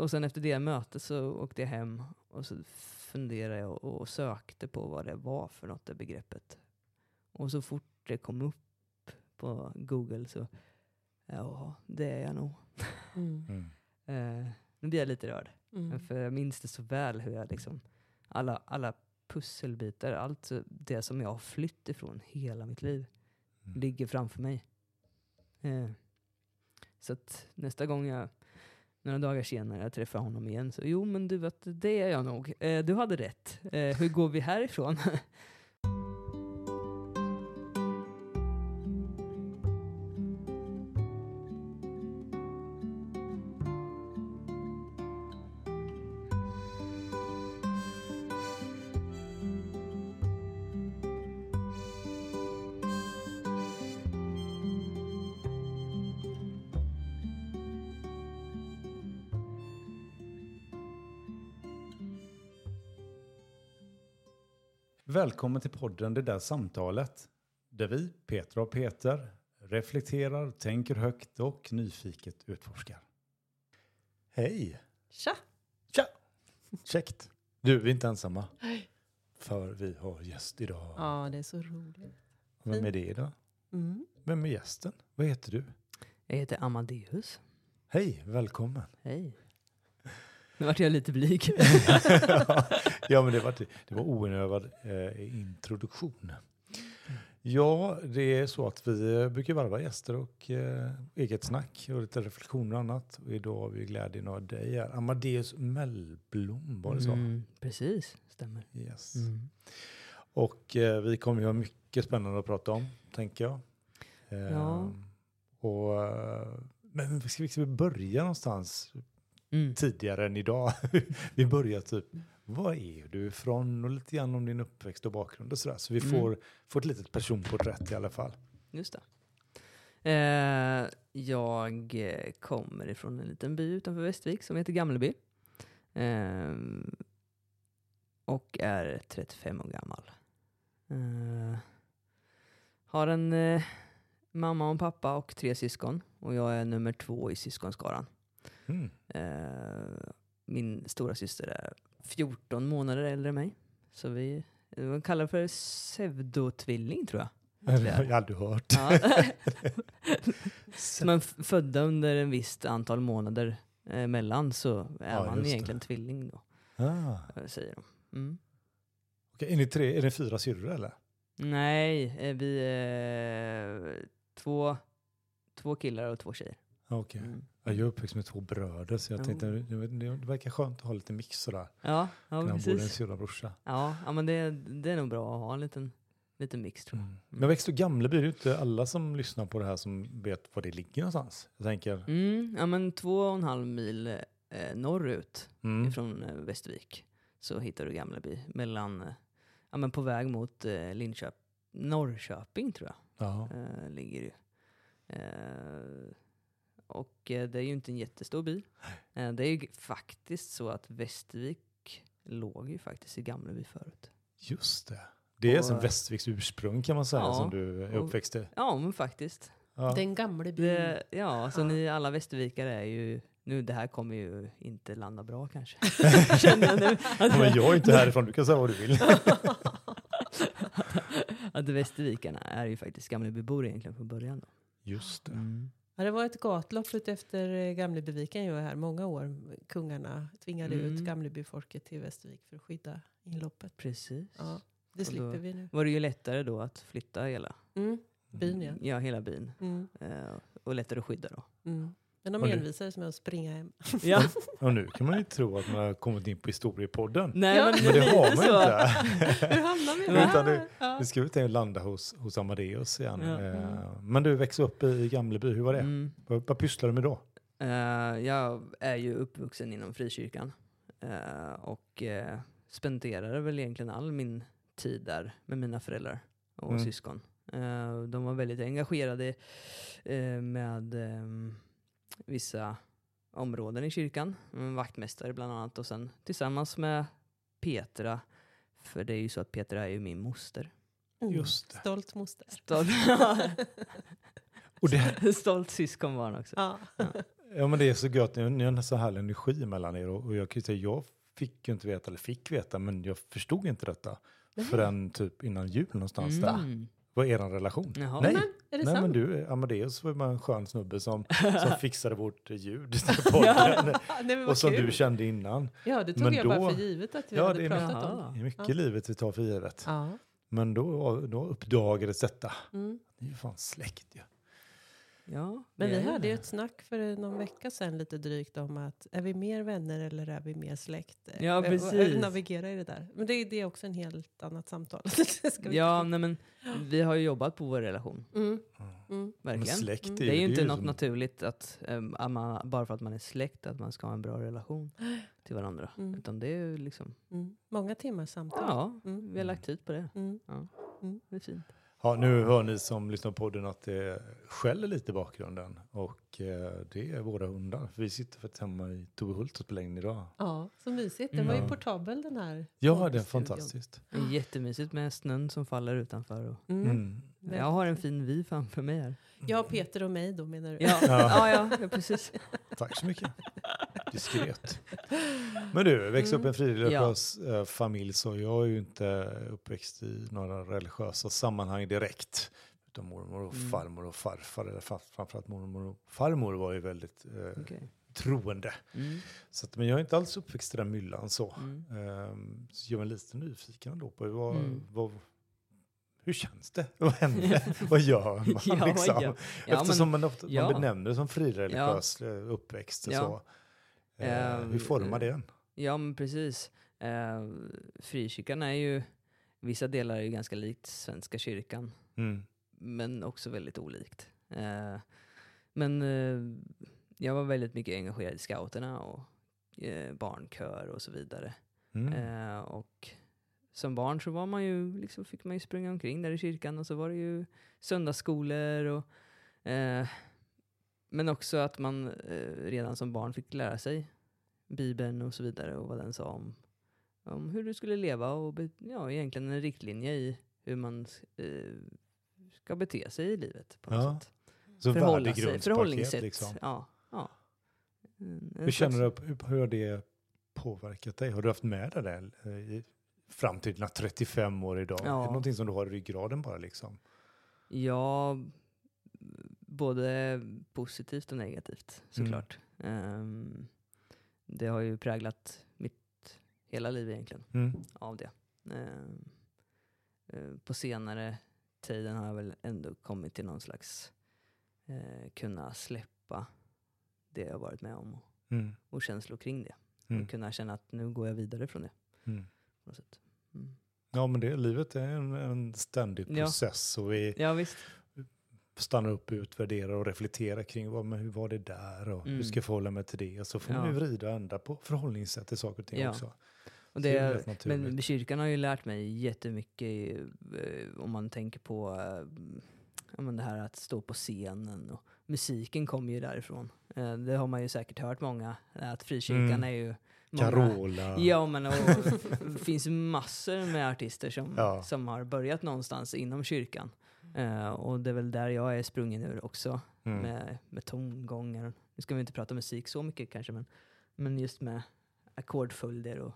och sen efter det mötet så åkte jag hem och så funderade jag och sökte på vad det var för något, det begreppet. Och så fort det kom upp på Google så, ja, det är jag nog. Mm. Mm. Eh, nu blir jag lite rörd. Mm. För jag minns det så väl hur jag liksom, alla, alla pusselbitar, allt det som jag har flytt ifrån hela mitt liv Mm. ligger framför mig. Eh, så att nästa gång jag, några dagar senare, jag träffar honom igen, så jo men du vet, det är jag nog. Eh, du hade rätt. Eh, hur går vi härifrån? Välkommen till podden Det där samtalet. Där vi, Petra och Peter, reflekterar, tänker högt och nyfiket utforskar. Hej! Tja! Tja! Käckt! Du, vi är inte ensamma. För vi har gäst idag. Ja, det är så roligt. Vem är det idag? Mm. Vem är gästen? Vad heter du? jag heter Amadeus. Hej, välkommen. Hej. Nu vart jag lite blyg. ja, men det var, det var oinövad eh, introduktion. Ja, det är så att vi eh, brukar varva gäster och eh, eget snack och lite reflektioner och annat. Och idag har vi glädjen av dig här. Amadeus Mellblom, var det så? Mm, precis, stämmer. Yes. Mm. Och eh, vi kommer ju ha mycket spännande att prata om, tänker jag. Eh, Ja. Och, men ska vi, ska vi börja någonstans Mm. tidigare än idag? vi börjar typ, var är du ifrån och lite grann om din uppväxt och bakgrund och sådär. Så vi Mm. får, får ett litet personporträtt i alla fall. Just det. Eh, jag kommer ifrån en liten by utanför Västervik som heter Gamleby. Eh, och är 35 år gammal. Eh, har en eh, mamma och pappa och tre syskon. Och jag är nummer två i syskonskaran. Mm. Eh, min stora syster är 14 månader äldre än mig. Så vi, man kallar för pseudotvilling tror jag. Det har jag aldrig hört. Ja. F- födda under en visst antal månader eh, mellan så är Ja, man just det. egentligen tvilling då, Ah. eh, säger de. Mm. Okej, är, ni tre, är ni fyra syrror eller? Nej, eh, vi är två, två killar och två tjejer. Okej. Mm. Ja, jag är uppväxt med två bröder så jag Ja. tänkte det, det, det verkar skönt att ha lite mix sådär. Ja, ja När både en precis. syrra och brorsa. Ja, ja men det, det är nog bra att ha en liten, liten mix tror jag. Mm. Men växte Gamleby, det är ju inte alla som lyssnar på det här som vet var det ligger någonstans. Jag tänker, Mm, ja men två och en halv mil eh, norrut mm. ifrån eh, Västervik så hittar du Gamleby. Mellan, eh, ja men på väg mot eh, Linköp, Norrköping tror jag. ja. eh, ligger ju. Och eh, det är ju inte en jättestor by. Eh, det är ju faktiskt så att Västervik låg ju faktiskt i Gamleby förut. just det. Det är Och- som Västerviks ursprung kan man säga Ja. som du är uppväxt i. Ja, men faktiskt. Ja. Den gamla byn. Det, ja, så Ja. ni alla västervikare är ju, nu det här kommer ju inte landa bra kanske. Känner jag nu. Ja, men jag är inte härifrån, du kan säga vad du vill. att Västervikarna är ju faktiskt Gamlebybor egentligen från början. Då. Just det. Mm. Ja, det var ett gatlopp ut efter eh, Gamlebyviken ju här många år. Kungarna tvingade ut Mm. Gamlebyfolket till Västervik för att skydda inloppet. Precis. Ja, det Och slipper vi nu. Var det ju lättare då att flytta hela, Mm. Byn ja. ja, hela byn. Mm. Eh, och lättare att skydda då. Mm. Men de du- envisades med att springa hem. Ja. Och nu kan man ju tro att man har kommit in på historiepodden. Nej, Ja. men, Men det har man så. inte. Hur hamnar vi Men utan här? det- Ja. Vi ska ut och landa hos, hos Amadeus igen. Ja. Eh, Men du växte upp i Gamleby, hur var det? Mm. Vad, vad pysslar du med då? Eh, jag är ju uppvuxen inom frikyrkan eh, och uh, spenderade väl egentligen all min tid där med mina föräldrar och Mm. syskon. De var väldigt engagerade med ehm, vissa områden i kyrkan, en vaktmästare bland annat och sen tillsammans med Petra, för det är ju så att Petra är ju min moster. Mm. Just det. Stolt moster. Stolt, Och det, Stolt syskonbarn också. Ja. Ja men det är så gött, ni ni har en så härlig energi mellan er och, och jag kan ju säga, jag fick ju inte veta, eller fick veta, men jag förstod inte detta Nej. förrän typ innan jul någonstans där. Mm. Vad är er relation? Jaha. Nej, Men, nej men du, Amadeus var en skön snubbe som, som fixade vårt ljud till podden. Och som kul. du kände innan. Ja, det tog Men jag då- bara för givet att vi Ja, hade pratat Jaha. om. Det är mycket Ja. livet vi tar för givet. Ja. Men då, då uppdagades detta. Mm. Ni är ju fan släkt ju. Ja, Men det vi är hade ju ett snack för någon vecka sedan lite drygt om att är vi mer vänner eller är vi mer släkt? Ja, Eh, precis. Navigera i det där. Men det, är- det är också en helt annat samtal. Ska vi Ja, nej, men vi har ju jobbat på vår relation. Mm, Mm. mm. Men Verkligen. släkt Mm. är Det är ju inte det något som- naturligt att, ehm, att man, bara för att man är släkt, att man ska ha en bra relation till varandra. Mm. Utan det är ju liksom, Mm. Många timmars samtal. ja, Mm. vi har lagt tid på det. Mm. Det är fint. Ja, nu hör ni som lyssnar på podden att det skäller lite i bakgrunden. Och eh, det är våra hundar. För vi sitter faktiskt hemma i Tovehult och spelar in idag. Ja, så mysigt. Den var ju Ja. portabel den här. Ja, det är fantastiskt. Det är jättemysigt med snön som faller utanför. Och Mm. Mm. jag har en fin vy framför mig här. Ja, Peter och mig då menar du? Ja, ja, ja, ja precis. Tack så mycket. Diskret. Men du, växte upp i en frireligiös eh, familj så jag är ju inte uppväxt i några religiösa sammanhang direkt. Utan mormor och Mm. farmor och farfar, eller framförallt mormor och farmor var ju väldigt eh, Okej. troende. Mm. Så att, men jag är inte alls uppväxt i den myllan så. Mm. Ehm, så jag är lite nyfiken då på vad, Mm. vad, hur känns det? Vad händer? vad gör man? Ja, liksom? ja. Ja, Eftersom men, man, ofta, ja. man benämner det som frireligiös eh, uppväxt. Och Ja. så. Eh, hur formar det en? ja, men precis. Eh, frikyrkan är ju, vissa delar är ju ganska likt Svenska kyrkan. Mm. men också väldigt olikt. Eh, men eh, jag var väldigt mycket engagerad i scouterna och eh, barnkör och så vidare. Mm. Eh, och som barn så var man ju, liksom, fick man ju springa omkring där i kyrkan och så var det ju söndagsskolor och eh, men också att man eh, redan som barn fick lära sig Bibeln och så vidare och vad den sa om, om hur du skulle leva och be, ja, egentligen en riktlinje i hur man eh, ska bete sig i livet på något Ja, sätt. så Förhålla sig, värdegrundspaket förhållningssätt. liksom. Ja, ja. En Hur känner du, hur- har det påverkat dig? Har du haft med dig det eh, i, fram till dina 35 år idag? Ja. Är det någonting som du har i ryggraden bara liksom? Ja, både positivt och negativt såklart. Ehm, det har ju präglat mitt hela liv egentligen Mm. av det. Ehm, eh, på senare tiden har jag väl ändå kommit till någon slags eh, kunna släppa det jag varit med om och, Mm. och känslor kring det. Mm. Och kunna känna att nu går jag vidare från det. Mm. Mm. Ja, men det, livet är en, en ständig Ja. process och vi Ja visst. Stannar upp, utvärderar och reflekterar kring vad, men hur var det där och hur Mm. ska jag förhålla mig till det? Så får man Ja. ju vrida och ändra på förhållningssätt till saker och ting Ja. också. Och det det, men kyrkan har ju lärt mig jättemycket eh, om man tänker på eh, ja, men det här att stå på scenen. Och musiken kommer ju därifrån. Eh, det har man ju säkert hört många, att frikyrkan Mm. är ju många, Carola. Ja, men och, det finns massor med artister som, Ja. som har börjat någonstans inom kyrkan. Eh, och det är väl där jag är sprungen ur också, Mm. med, med tongångar. Nu ska vi inte prata musik så mycket kanske, men, men just med ackordföljder och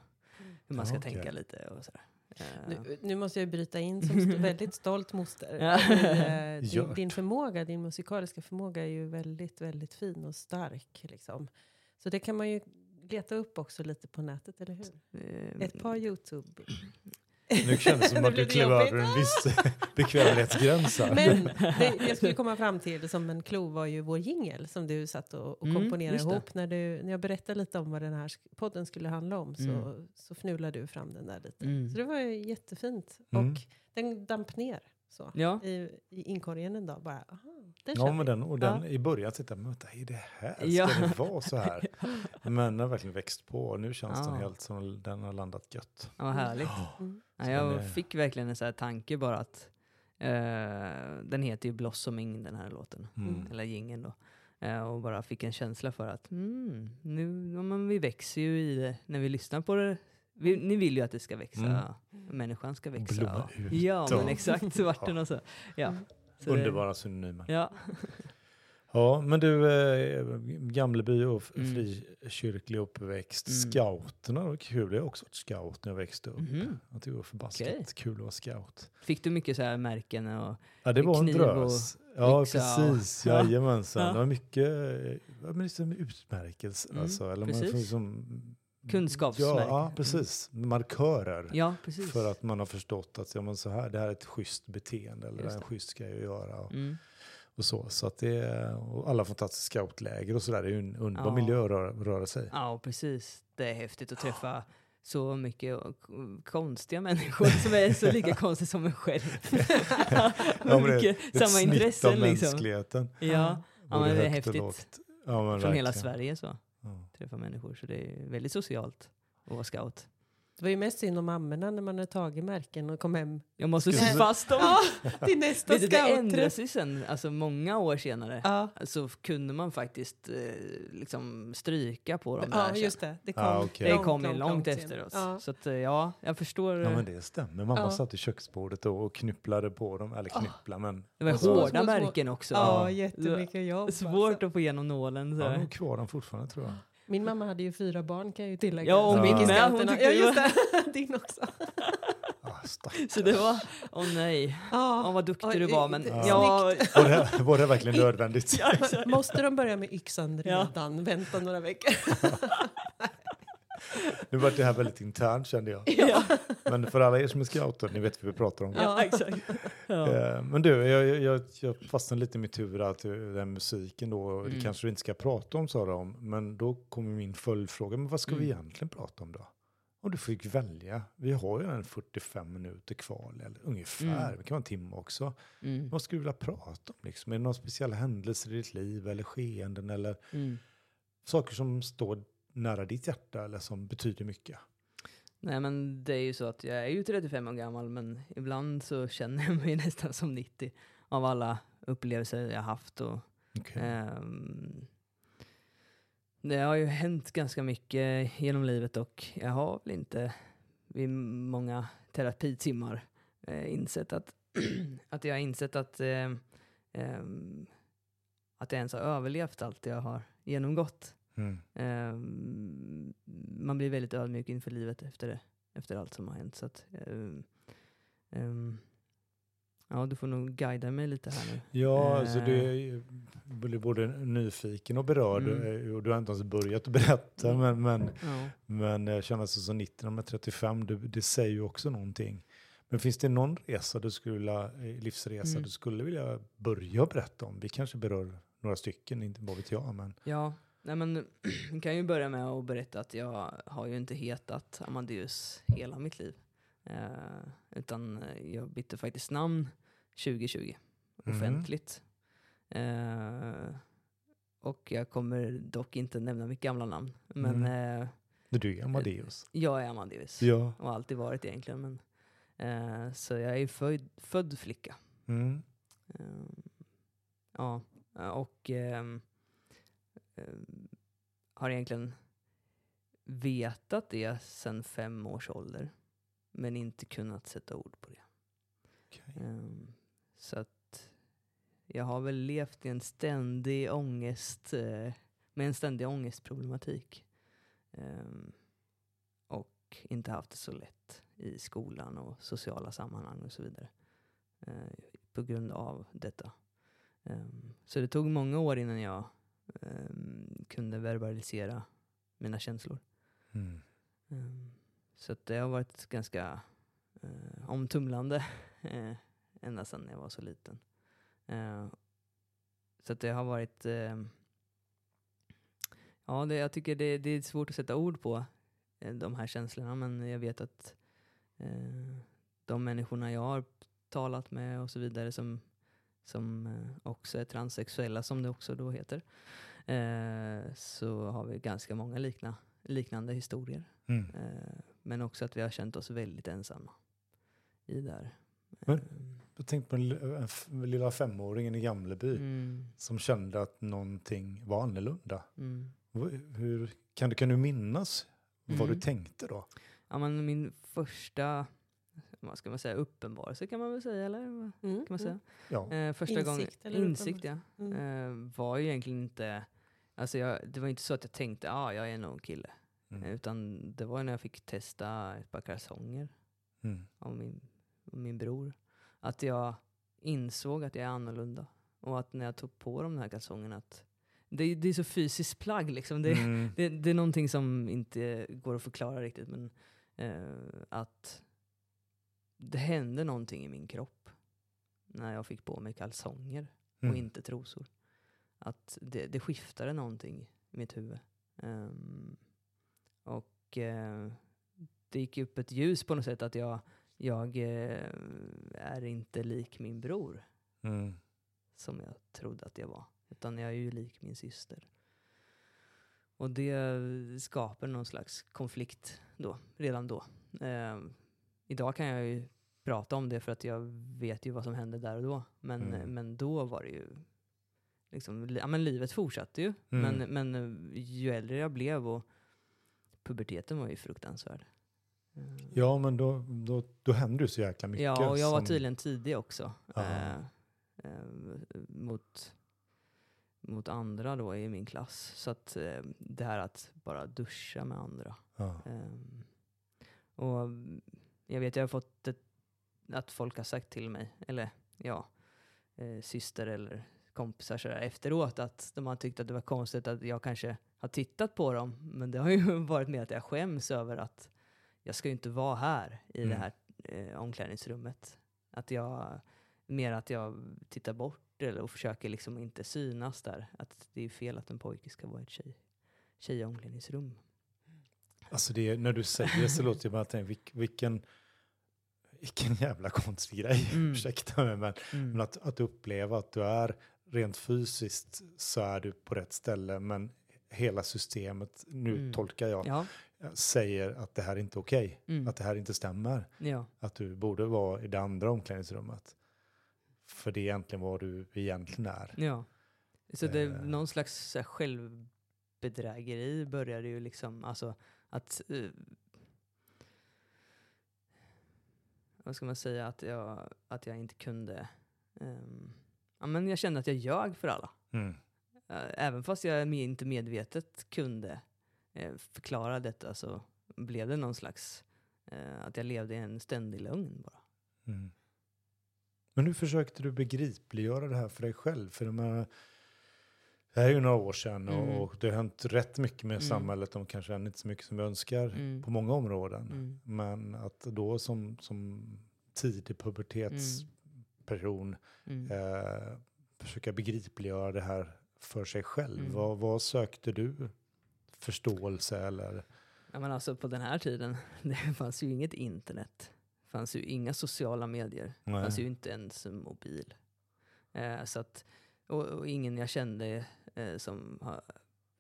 hur man ska Ja, okej. tänka lite och sådär. Eh, Nu, nu måste jag bryta in som st- väldigt stolt moster. Ja. I, eh, din, din förmåga, din musikaliska förmåga är ju väldigt, väldigt fin och stark. Liksom. Så det kan man ju leta upp också lite på nätet, eller hur? Ett par YouTube. Nu känns det som att du klev över en viss bekvämlighetsgräns här. Men det jag skulle komma fram till som en klo var ju vår jingel som du satt och, och Mm, komponerade det. ihop. När, du, när jag berättade lite om vad den här podden skulle handla om så, Mm. så fnulade du fram den där lite. Mm. Så det var ju jättefint. Mm. Och den damp ner så, Ja, i, i inkorgen en dag. Bara, aha, den Ja, men den, och den, Ja. i början tänkte jag, vänta, är det här? Ska Ja. det vara så här? Men den har verkligen växt på och nu känns den Ja. helt som den har landat gött. ja, vad härligt. Mm. Ja, Så jag är- fick verkligen en sån här tanke bara att eh, den heter ju Blossoming den här låten, Mm. eller jingeln då. Eh, och bara fick en känsla för att mm, nu, ja, men vi växer ju i det när vi lyssnar på det. Vi, ni vill ju att det ska växa, Mm. människan ska växa. blomma Ja. ut Ja, och- men exakt så vart det Ja. nog så. Ja. Mm. Så det- Underbara synonymer. Ja. Ja, men du, eh, Gamleby och Mm. frikyrklig uppväxt. Mm. Scouterna, var kul. Jag har också varit scout när jag växte upp. Jag tyckte det var förbaskat Okej. kul att vara scout. Fick du mycket så här märken och Ja, det var en drös. Ja, yxa precis. Ja. Jajamensan. Ja. Det var mycket men liksom utmärkelse. Mm, Alltså, eller man precis. får liksom, Kunskapsmärken. Ja, ja, precis. Markörer. Ja, precis. För att man har förstått att ja, men så här, det här är ett schysst beteende eller det är en schysst grej att göra. Och, Mm. Och så. så att det och alla fantastiska scoutläger och sådär. Det är ju en underbar Ja. miljö att röra, röra sig. Ja, precis. Det är häftigt att träffa så mycket konstiga människor som är så lika konstiga som en själv. Ja, men det mycket Ett samma intressen av liksom. mänskligheten. Ja, ja men det är och häftigt. Ja, Från hela verkligen. Sverige så. Ja. Träffa människor. Så det är väldigt socialt att vara scout. Det var ju mest synd om mammorna när man hade tagit märken och kom hem. Jag måste sy fast dem. Ja, till nästa Vet det ändrades ju sen, alltså många år senare. Ja, Så kunde man faktiskt eh, liksom stryka på dem där ja sen. just det. Det kom, Ah, okej. Det långt, kom ju långt, långt, långt efter sen. oss. Ja. Så att, eh, ja, jag förstår. Ja eh, men det stämmer. Mamma Ja. satt i köksbordet och knypplade på dem. Eller knyppla men... det var hårda små, små. märken också. Ja, Ja. jättemycket jobb. Svårt alltså. att få igenom nålen. Så. Ja, de har kvar dem fortfarande tror jag. Min mamma hade ju fyra barn kan jag ju tillägga. Ja, och min med. Hon tyckte Ja, just det. Din också. Ah, stackarn. Så det var, åh nej, Ja. åh vad duktig Oj, du var. det- Men det- ja, Var det, var det verkligen nödvändigt? ja. Måste de börja med yxan Ja. redan? Vänta några veckor. Nu var det här väldigt internt kände jag. ja, Men för alla er som är scouter, ni vet vad vi pratar om. ja, exakt. Ja. Eh, Men du, jag, jag- jag, fastnade lite i mitt huvud att den här musiken då, det Mm. kanske du inte ska prata om sa om, men då kommer min följdfråga, men vad ska vi Mm. egentligen prata om då? Om du fick välja, vi har ju en 45 minuter kvar, eller ungefär, Mm. det kan vara en timme också. Mm. Vad skulle du vilja prata om? Liksom? Är det några speciella händelser i ditt liv eller skeenden eller Mm. saker som står nära ditt hjärta eller som betyder mycket? Nej men det är ju så att jag är ju 35 år gammal men ibland så känner jag mig nästan som 90 av alla upplevelser jag haft. Och, Okej. ehm, det har ju hänt ganska mycket genom livet och jag har väl inte vid många terapitimmar eh, insett att, att jag har insett att, eh, ehm, att jag ens har överlevt allt jag har genomgått. Mm. Ehm, man blir väldigt ödmjuk inför livet efter, det, efter allt som har hänt. Så att, ehm, ehm, ja, du får nog guida mig lite här nu. Ja, alltså Eh. du ju- blir både nyfiken och berörd Mm. eh, och du har inte ens börjat berätta Mm. men, men, Ja. men jag känner sig som 90 med 35, det, det säger ju också någonting. Men finns det någon resa du skulle vilja, eh, livsresa Mm. du skulle vilja börja berätta om? Vi kanske berör några stycken, inte vad vet jag. Men, ja, nej men jag kan ju börja med att berätta att jag har ju inte hetat Amadeus hela mitt liv. Eh, utan eh, jag bytte faktiskt namn 2020, Mhm. offentligt. Eh, och jag kommer dock inte nämna mitt gamla namn. Men Mm. eh, du är Amadeus. jag är Amadeus. Ja. och har alltid varit egentligen. Men, eh, så jag är född, född flicka. Mm. Eh, ja, eh, och ehm, har egentligen vetat det sedan fem års ålder. Men inte kunnat sätta ord på det. Okej. Ehm, så att jag har väl levt i en ständig ångest, eh, med en ständig ångestproblematik. Ehm, och inte haft det så lätt i skolan och sociala sammanhang och så vidare. eh, på grund av detta. Ehm, så det tog många år innan jag ehm, kunde verbalisera mina känslor. Mm. Ehm, så det har varit ganska eh, omtumlande eh, ända sedan jag var så liten. Eh, så att det har varit... Ja, det, jag tycker det, det är svårt att sätta ord på eh, de här känslorna, men jag vet att de människorna jag har talat med och så vidare som, som eh, också är transsexuella, som det också då heter, eh, så har vi ganska många likna, liknande historier. Mm. Eh, men också att vi har känt oss väldigt ensamma i det här. Men- Jag tänkte på den lilla femåringen i Gamleby mm, som kände att någonting var annorlunda. mm. Hur, kan, du, kan du minnas vad Mm. du tänkte då? Ja, men min första, vad ska man säga, uppenbarelse kan man väl säga, eller Mm. kan man säga? Ja. Eh, första Insikt, gången, eller insikt ja. Mm. Eh, var ju egentligen inte, alltså jag, det var inte så att jag tänkte, ja ah, jag är nog kille. Mm. Eh, Utan det var när jag fick testa ett par kalsonger Mm. av min, av min bror. Att jag insåg att jag är annorlunda. Och att när jag tog på de här kalsongerna att det, det är så fysiskt plagg liksom. Det, Mm. det, det är någonting som inte går att förklara riktigt. Men eh, att det hände någonting i min kropp när jag fick på mig kalsonger och Mm. inte trosor. Att det, det skiftade någonting i mitt huvud. Ehm, och eh, det gick upp ett ljus på något sätt att jag, jag eh, är inte lik min bror Mm. som jag trodde att jag var. Utan jag är ju lik min syster. Och det skapar någon slags konflikt då, redan då. Ehm, idag kan jag ju prata om det för att jag vet ju vad som hände där och då. Men, Mm. men då var det ju, liksom, li- ja men livet fortsatte ju. Mm. Men, men eh, ju äldre jag blev och puberteten var ju fruktansvärd. Ehm, Ja, men då, då, då händer ju så jäkla mycket. Ja, och jag var som- tydligen tidig också. Eh, eh, mot, mot andra då i min klass. Så att eh, det här att bara duscha med andra. Ehm, och jag vet, jag har fått ett, att folk har sagt till mig, eller ja, eh, syster eller kompisar sådär, efteråt, att de har tyckt att det var konstigt att jag kanske har tittat på dem. Men det har ju varit med att jag skäms över att jag ska ju inte vara här i det Mm. här eh, omklädningsrummet. Att jag, mer att jag tittar bort eller, och försöker liksom inte synas där. Att det är fel att en pojke ska vara i ett tjej, tjejomklädningsrum. Alltså det, när du säger så låter det bara att vilken, vilken jävla konstig grej. Mm. Ursäkta mig, men, Mm. men att, att uppleva att du är rent fysiskt så är du på rätt ställe, men hela systemet, nu Mm. tolkar jag, Ja. säger att det här är inte okej, Mm. att det här inte stämmer, ja. att du borde vara i det andra omklädningsrummet. För det är egentligen vad du egentligen är. Ja. Så det, Eh. någon slags självbedrägeri började ju liksom, alltså att... eh, vad ska man säga? Att jag, att jag inte kunde... ehm, ja, men jag kände att jag ljög för alla. Mm. Eh, även fast jag inte medvetet kunde eh, förklara detta så blev det någon slags... eh, att jag levde i en ständig lögn bara. Mm. Men hur försökte du begripliggöra det här för dig själv? För de här, det här är ju några år sedan och, Mm. och det har hänt rätt mycket med Mm. samhället. De kanske än inte så mycket som vi önskar Mm. på många områden. Mm. Men att då som, som tidig pubertetsperson Mm. eh, försöka begripliggöra det här för sig själv. Mm. Vad, vad sökte du? Förståelse eller? Ja, men alltså på den här tiden, det fanns ju inget internet. Det fanns ju inga sociala medier. Det fanns ju inte ens en mobil. Eh, så att, och, och ingen jag kände eh, som, har,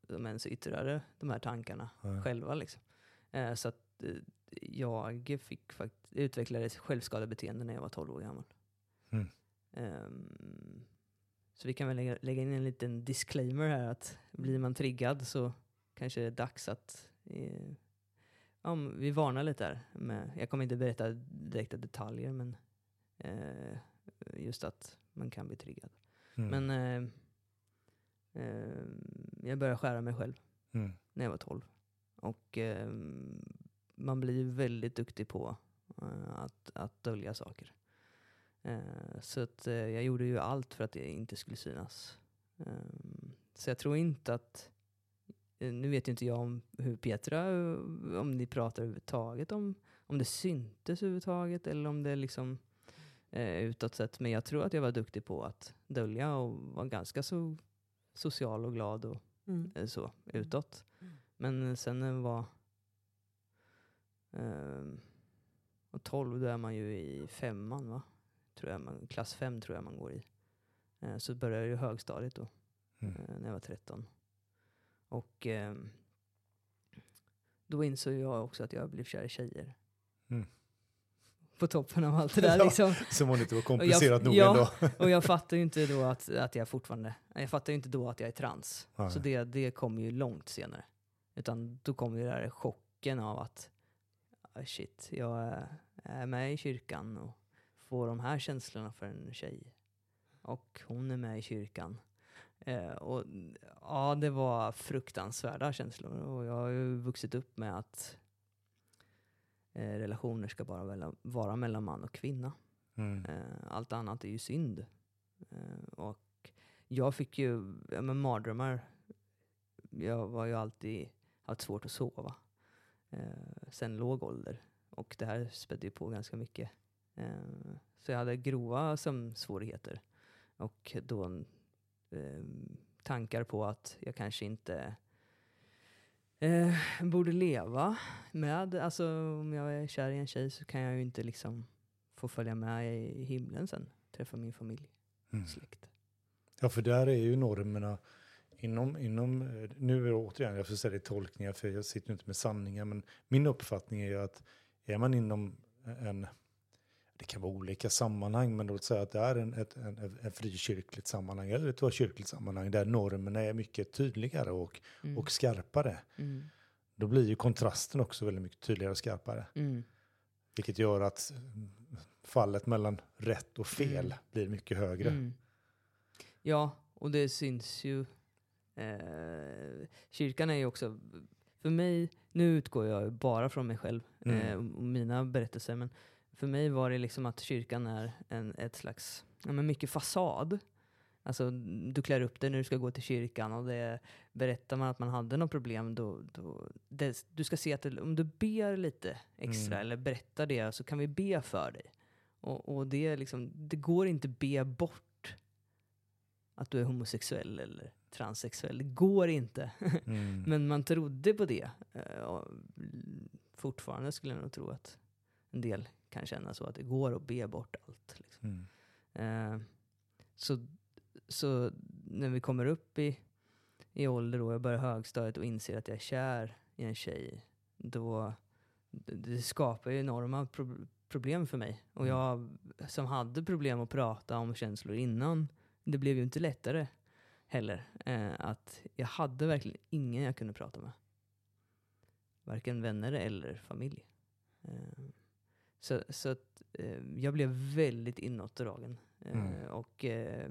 som ens yttrade de här tankarna Nej. själva. Liksom. Eh, så att eh, jag fick fakt- utvecklade ett självskadebeteende när jag var 12 år gammal. Mm. Ehm, så vi kan väl lägga, lägga in en liten disclaimer här att blir man triggad så kanske det är dags att eh, ja, men vi varnar lite här. Med, jag kommer inte berätta direkta detaljer men eh, just att man kan bli triggad. Mm. Men eh, jag började skära mig själv Mm. när jag var 12. Och eh, man blir väldigt duktig på eh, att, att dölja saker. Eh, så att, eh, jag gjorde ju allt för att det inte skulle synas. Eh, så jag tror inte att, eh, nu vet ju inte jag om hur Petra, om ni pratar överhuvudtaget om, om det syntes överhuvudtaget eller om det liksom eh, utåt sett. Men jag tror att jag var duktig på att dölja och var ganska så social och glad och Mm. eh, så utåt. Mm. Men sen när jag var och 12 då är man ju i femman va? Tror jag man, klass 5 tror jag man går i. Eh, så började jag ju högstadiet då, Mm. eh, när jag var 13. Och ehm, då insåg jag också att jag blev kär i tjejer. På toppen av allt det där liksom. Som om det inte var komplicerat nog ja, ändå. Och jag fattar ju inte då att, att jag fortfarande, jag fattar ju inte då att jag är trans. Nej. Så det, det kommer ju långt senare. Utan då kommer ju den här chocken av att ah, shit, jag är, med i kyrkan och får de här känslorna för en tjej. Och hon är med i kyrkan. Eh, och ja, det var fruktansvärda känslor. Och jag har ju vuxit upp med att relationer ska bara vara mellan man och kvinna. Mm. Eh, allt annat är ju synd. Eh, och jag fick ju ja, men mardrömmar. Jag var ju alltid haft svårt att sova. Eh, sen låg ålder. Och det här spädde ju på ganska mycket. Eh, så jag hade grova sömnsvårigheter. Och då eh, tankar på att jag kanske inte eh, borde leva med, alltså om jag är kär i en tjej så kan jag ju inte liksom få följa med i himlen sen, träffa min familj, Mm. släkt. Ja, för där är ju normerna inom, inom eh, nu är det återigen, jag får säga det tolkningar för jag sitter ju inte med sanningar, men min uppfattning är ju att är man inom en, det kan vara olika sammanhang, men låt säga att det är en, ett en, en frikyrkligt sammanhang eller ett kyrkligt sammanhang där normerna är mycket tydligare och, Mm. och skarpare. Mm. Då blir ju kontrasten också väldigt mycket tydligare och skarpare. Mm. Vilket gör att fallet mellan rätt och fel Mm. blir mycket högre. Mm. Ja, och det syns ju. Eh, kyrkan är ju också, för mig, nu utgår jag bara från mig själv Mm. eh, och mina berättelser, men för mig var det liksom att kyrkan är en, ett slags, ja men mycket fasad. Alltså du klär upp dig när du ska gå till kyrkan och det, berättar man att man hade något problem då, då det, du ska se att det, om du ber lite extra Mm. eller berättar det så kan vi be för dig. Och, och det, liksom, det går inte be bort att du är homosexuell eller transsexuell. Det går inte. Mm. Men man trodde på det. Eh, och fortfarande skulle jag nog tro att en del kan känna så att det går att be bort allt. Liksom. Mm. Eh, så, så när vi kommer upp i, i ålder och jag börjar högstadiet och inser att jag är kär i en tjej, då det, skapar ju enorma pro, problem för mig. Och Mm. jag som hade problem att prata om känslor innan, det blev ju inte lättare heller. Eh, att jag hade verkligen ingen jag kunde prata med. Varken vänner eller familj. Eh, så så att, eh, jag blev väldigt inåtdragen. Eh, Mm. Och eh,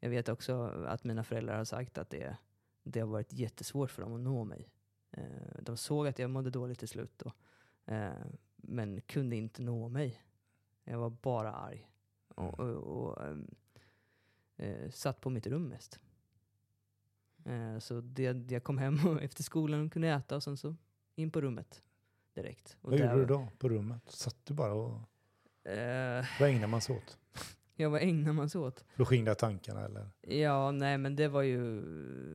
jag vet också att mina föräldrar har sagt att det, det har varit jättesvårt för dem att nå mig. Eh, de såg att jag mådde dåligt till slut då. Eh, men kunde inte nå mig. Jag var bara arg. Och, och, och ehm, eh, satt på mitt rum mest. Så det, jag kom hem efter skolan och kunde äta och sen så in på rummet direkt. Och Vad där- gjorde du då på rummet? Satt du bara och... Eh, Vad ägnar man sig åt? ja, vad ägnar man sig åt? För att skingra tankarna eller? Ja, nej men det var ju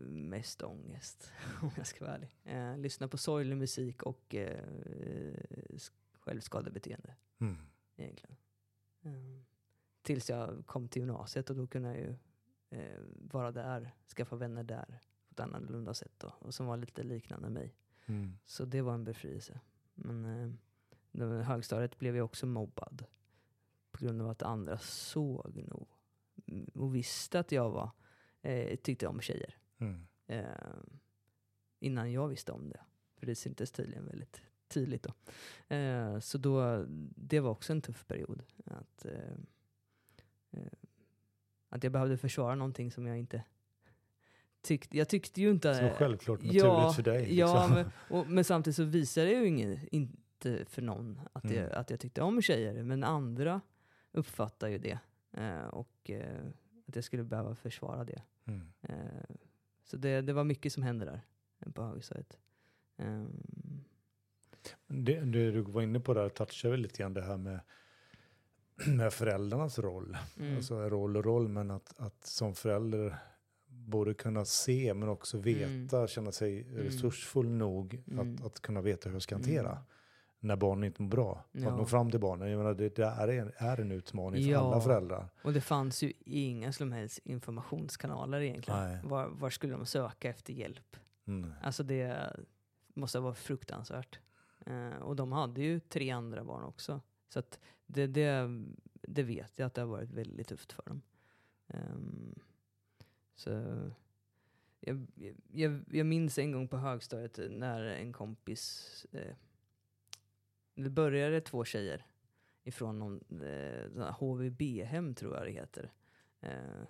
mest ångest om jag ska vara ärlig. Eh, lyssna på sorglig musik och eh, sk- självskadebeteende Mm. egentligen. Eh, tills jag kom till gymnasiet och då kunde jag ju eh, vara där, skaffa vänner där på ett annorlunda sätt då, och som var lite liknande mig. Mm. Så det var en befrielse. Men eh, högstadiet blev jag också mobbad. På grund av att andra såg nog och visste att jag var, eh, tyckte om tjejer. Mm. Eh, innan jag visste om det. För det syntes tydligen väldigt tydligt då. Eh, så då, det var också en tuff period. Att, eh, eh, att jag behövde försvara någonting som jag inte tyckte. Jag tyckte ju inte... Så självklart naturligt ja, för dig. Ja, liksom. men, och, men samtidigt så visade jag ju ingen, inte för någon att, jag, Mm. att jag tyckte om tjejer. Men andra uppfattar ju det. Eh, och eh, att jag skulle behöva försvara det. Mm. Eh, så det, det var mycket som hände där eh, på högstadiet. Ehm, Det, det du var inne på där touchar väl lite grann det här med, med föräldrarnas roll. mm, Alltså roll och roll, men att, att som förälder både kunna se men också veta, känna sig resursfull nog Mm. att, att kunna veta hur jag ska Mm. hantera när barnen inte mår bra. Att Ja. nå fram till barnen. Jag menar, det, det är, en, är en utmaning för Ja. alla föräldrar. och det fanns ju inga som helst informationskanaler egentligen. Nej. Var, var skulle de söka efter hjälp? Mm. Alltså det måste vara fruktansvärt. Eh, och de hade ju tre andra barn också. Så att det, det, det vet jag att det har varit väldigt tufft för dem. Ehm, så jag, jag, jag minns en gång på högstadiet när en kompis... Eh, det började två tjejer ifrån någon eh, HVB-hem tror jag det heter. Eh,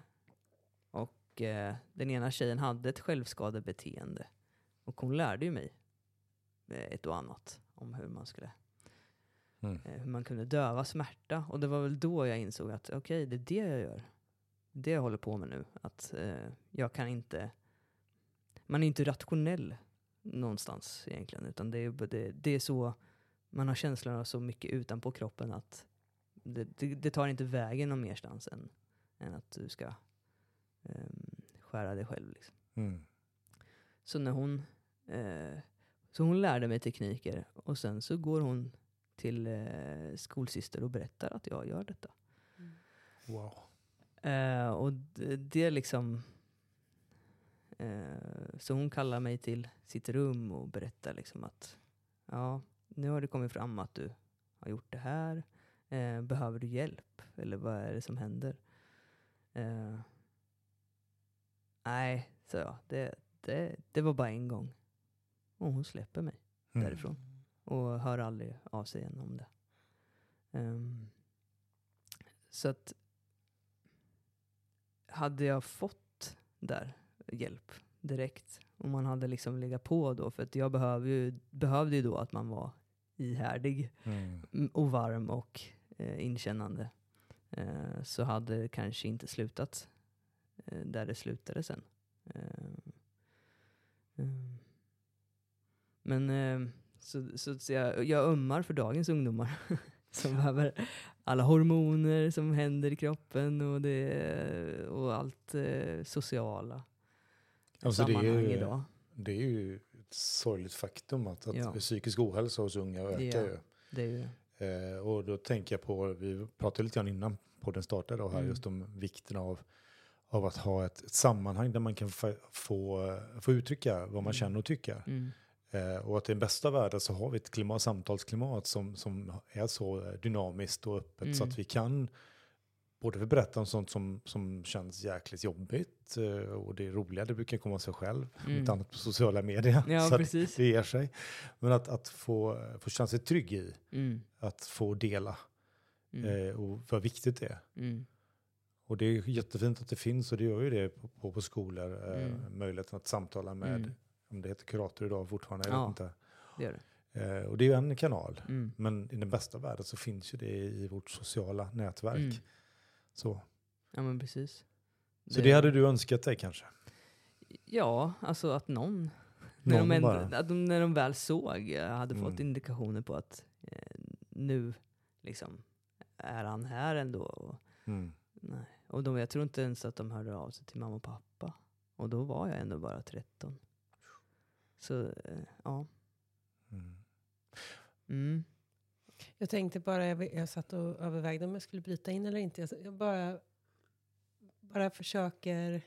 och eh, den ena tjejen hade ett självskadebeteende. Och hon lärde ju mig eh, ett och annat om hur man skulle Mm. eh, hur man kunde döva smärta. Och det var väl då jag insåg att okej, det är det jag gör. Det jag håller på med nu. Att eh, jag kan inte... Man är inte rationell någonstans egentligen. Utan det är, det, det är så... Man har känslorna så mycket utanpå kroppen att det, det, det tar inte vägen någon merstans än, än att du ska ehm, skära dig själv. Liksom. Mm. Så när hon... Eh, så hon lärde mig tekniker och sen så går hon till eh, skolsyster och berättar att jag gör detta. Wow. Eh, och det, det är liksom... Eh, så hon kallar mig till sitt rum och berättar liksom att ja, nu har det kommit fram att du har gjort det här. Eh, behöver du hjälp? Eller vad är det som händer? Eh, nej, så jag. Det, det, det var bara en gång. Och hon släpper mig Mm. därifrån. Och hör aldrig av sig igen om det. Ehm, så att hade jag fått där hjälp direkt, om man hade liksom legat på då, för att jag behöver ju, behövde ju då att man var ihärdig Mm. och varm och eh, inkännande, eh, så hade det kanske inte slutat eh, där det slutade sen. Eh, mm. Men eh, så, så, så jag, jag ömmar för dagens ungdomar som behöver alla hormoner som händer i kroppen och, det, och allt eh, sociala Alltså det, är sammanhang idag. det är ju ett sorgligt faktum att, att Ja. psykisk ohälsa hos unga ökar. Ja. ju. Det är ju, Eh, och då tänker jag på, vi pratade lite grann innan podden startade och här Mm. just om vikten av, av att ha ett, ett sammanhang där man kan få, få uttrycka vad man Mm. känner och tycker. mm, och att i den bästa världen så har vi ett klimat, samtalsklimat som, som är så dynamiskt och öppet så Mm. att vi kan både berätta om sånt som, som känns jäkligt jobbigt eh, och det är roliga, det brukar komma av sig själv, Mm. inte annat på sociala medier. Ja, så det ger sig. Men att, att få, få känna sig trygg i, mm, att få dela mm, eh, och vad viktigt det är. mm, Och det är jättefint att det finns och det gör ju det på, på, på skolor, eh, Mm. möjligheten att samtala med, Mm. Om det heter kurator idag fortfarande, jag Ja. vet inte. det gör det. Eh, och det är ju en kanal. Mm, Men i den bästa världen så finns ju det i vårt sociala nätverk. mm. Så. Ja men precis. så det hade du önskat dig kanske? Ja, alltså att någon, när, Någon de ändå, att de, när de väl såg, eh, hade fått Mm. indikationer på att eh, nu liksom är han här ändå. Och, Mm. nej. och de, jag tror inte ens att de hörde av sig till mamma och pappa. Och då var jag ändå bara 13. Så eh, ja. Mm. Mm. Jag tänkte bara, jag, jag satt och övervägde om jag skulle bryta in eller inte. Jag, jag bara, bara försöker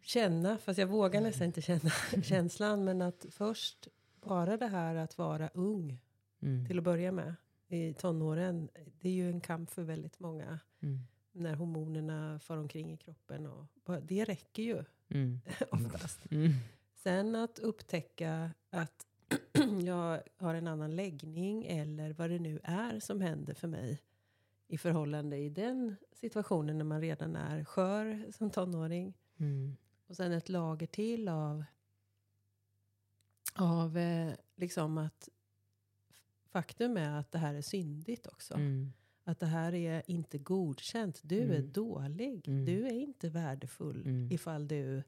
känna, fast jag vågar nästan inte känna känslan, men att först bara det här att vara ung Mm. till att börja med i tonåren, det är ju en kamp för väldigt många Mm. när hormonerna far omkring i kroppen. Och det räcker ju Mm. oftast. Mm. Sen att upptäcka att jag har en annan läggning eller vad det nu är som händer för mig i förhållande i den situationen när man redan är skör som tonåring. Mm. Och sen ett lager till av, av eh, liksom att faktum är att det här är syndigt också. Mm. Att det här är inte godkänt. Du är Mm. dålig. Mm. Du är inte värdefull Mm. ifall du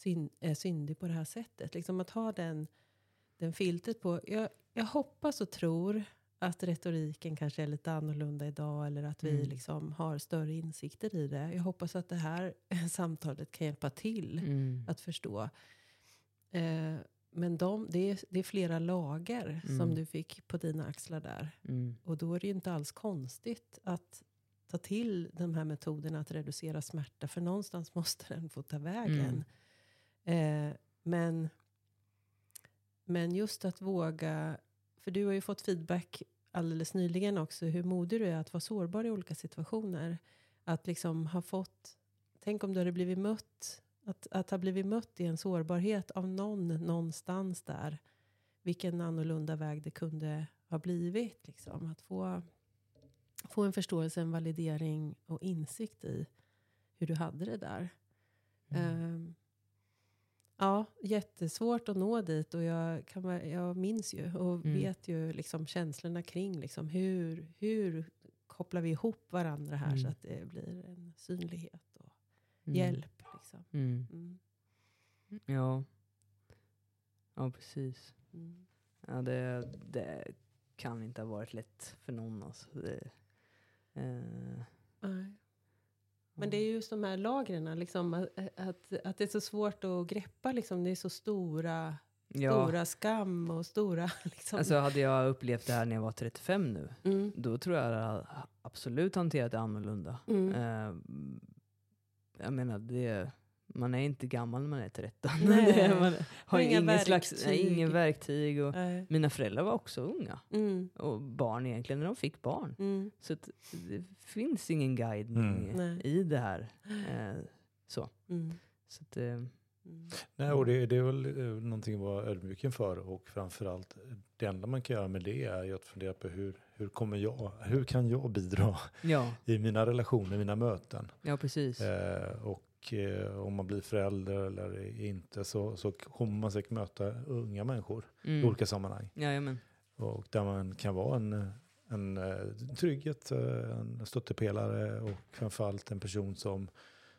syn, är syndig på det här sättet. Liksom att ha den, den filtret på. Jag, jag hoppas och tror att retoriken kanske är lite annorlunda idag. Eller att vi Mm. liksom har större insikter i det. Jag hoppas att det här samtalet kan hjälpa till Mm. att förstå. Eh, men de, det, är, det är flera lager som Mm. du fick på dina axlar där. Mm. Och då är det ju inte alls konstigt att ta till de här metoderna att reducera smärta. För någonstans måste den få ta vägen. Eh, men, men just att våga, för du har ju fått feedback alldeles nyligen också, hur modig du är att vara sårbar i olika situationer. Att liksom ha fått, tänk om du hade blivit mött, att, att ha blivit mött i en sårbarhet av någon någonstans där. Vilken annorlunda väg det kunde har blivit. Liksom. Att få, få en förståelse, en validering och insikt i hur du hade det där. Ehm, ja, jättesvårt att nå dit och jag, kan, jag minns ju och Mm. vet ju liksom känslorna kring liksom hur, hur kopplar vi ihop varandra här så Mm. att det blir en synlighet och Mm. hjälp. Liksom. Mm. Mm. Ja. Ja, precis. Mm. Ja, det, det kan inte ha varit lätt för någon. Alltså. Det, eh, Nej. Men det är just de här lagren, liksom, att, att, det är så svårt att greppa. Liksom, det är så stora, ja, stora skam och stora... Liksom. alltså hade jag upplevt det här när jag var 35 nu, mm. då tror jag att jag absolut hanterat det annorlunda. Mm. Eh, jag menar, det, man är inte gammal när man är 13. Nej. man har Inga ingen slags, nej, verktyg. ingen verktyg. Och, Nej. mina föräldrar var också unga. Mm. Och barn egentligen när de fick barn. Mm. Så att det finns ingen guide Mm. I det här. Eh, så. Mm. så att, eh. Nej, och det, det är väl eh, någonting att vara ödmjuk inför och framförallt det enda man kan göra med det är ju att fundera på hur, hur kommer jag, hur kan jag bidra ja, i mina relationer, mina möten? ja, precis. Eh, och eh, om man blir förälder eller inte så, så kommer man säkert möta unga människor i Mm. olika sammanhang. Jajamän. Och där man kan vara en, en eh, trygghet, eh, en stöttepelare och framförallt en person som,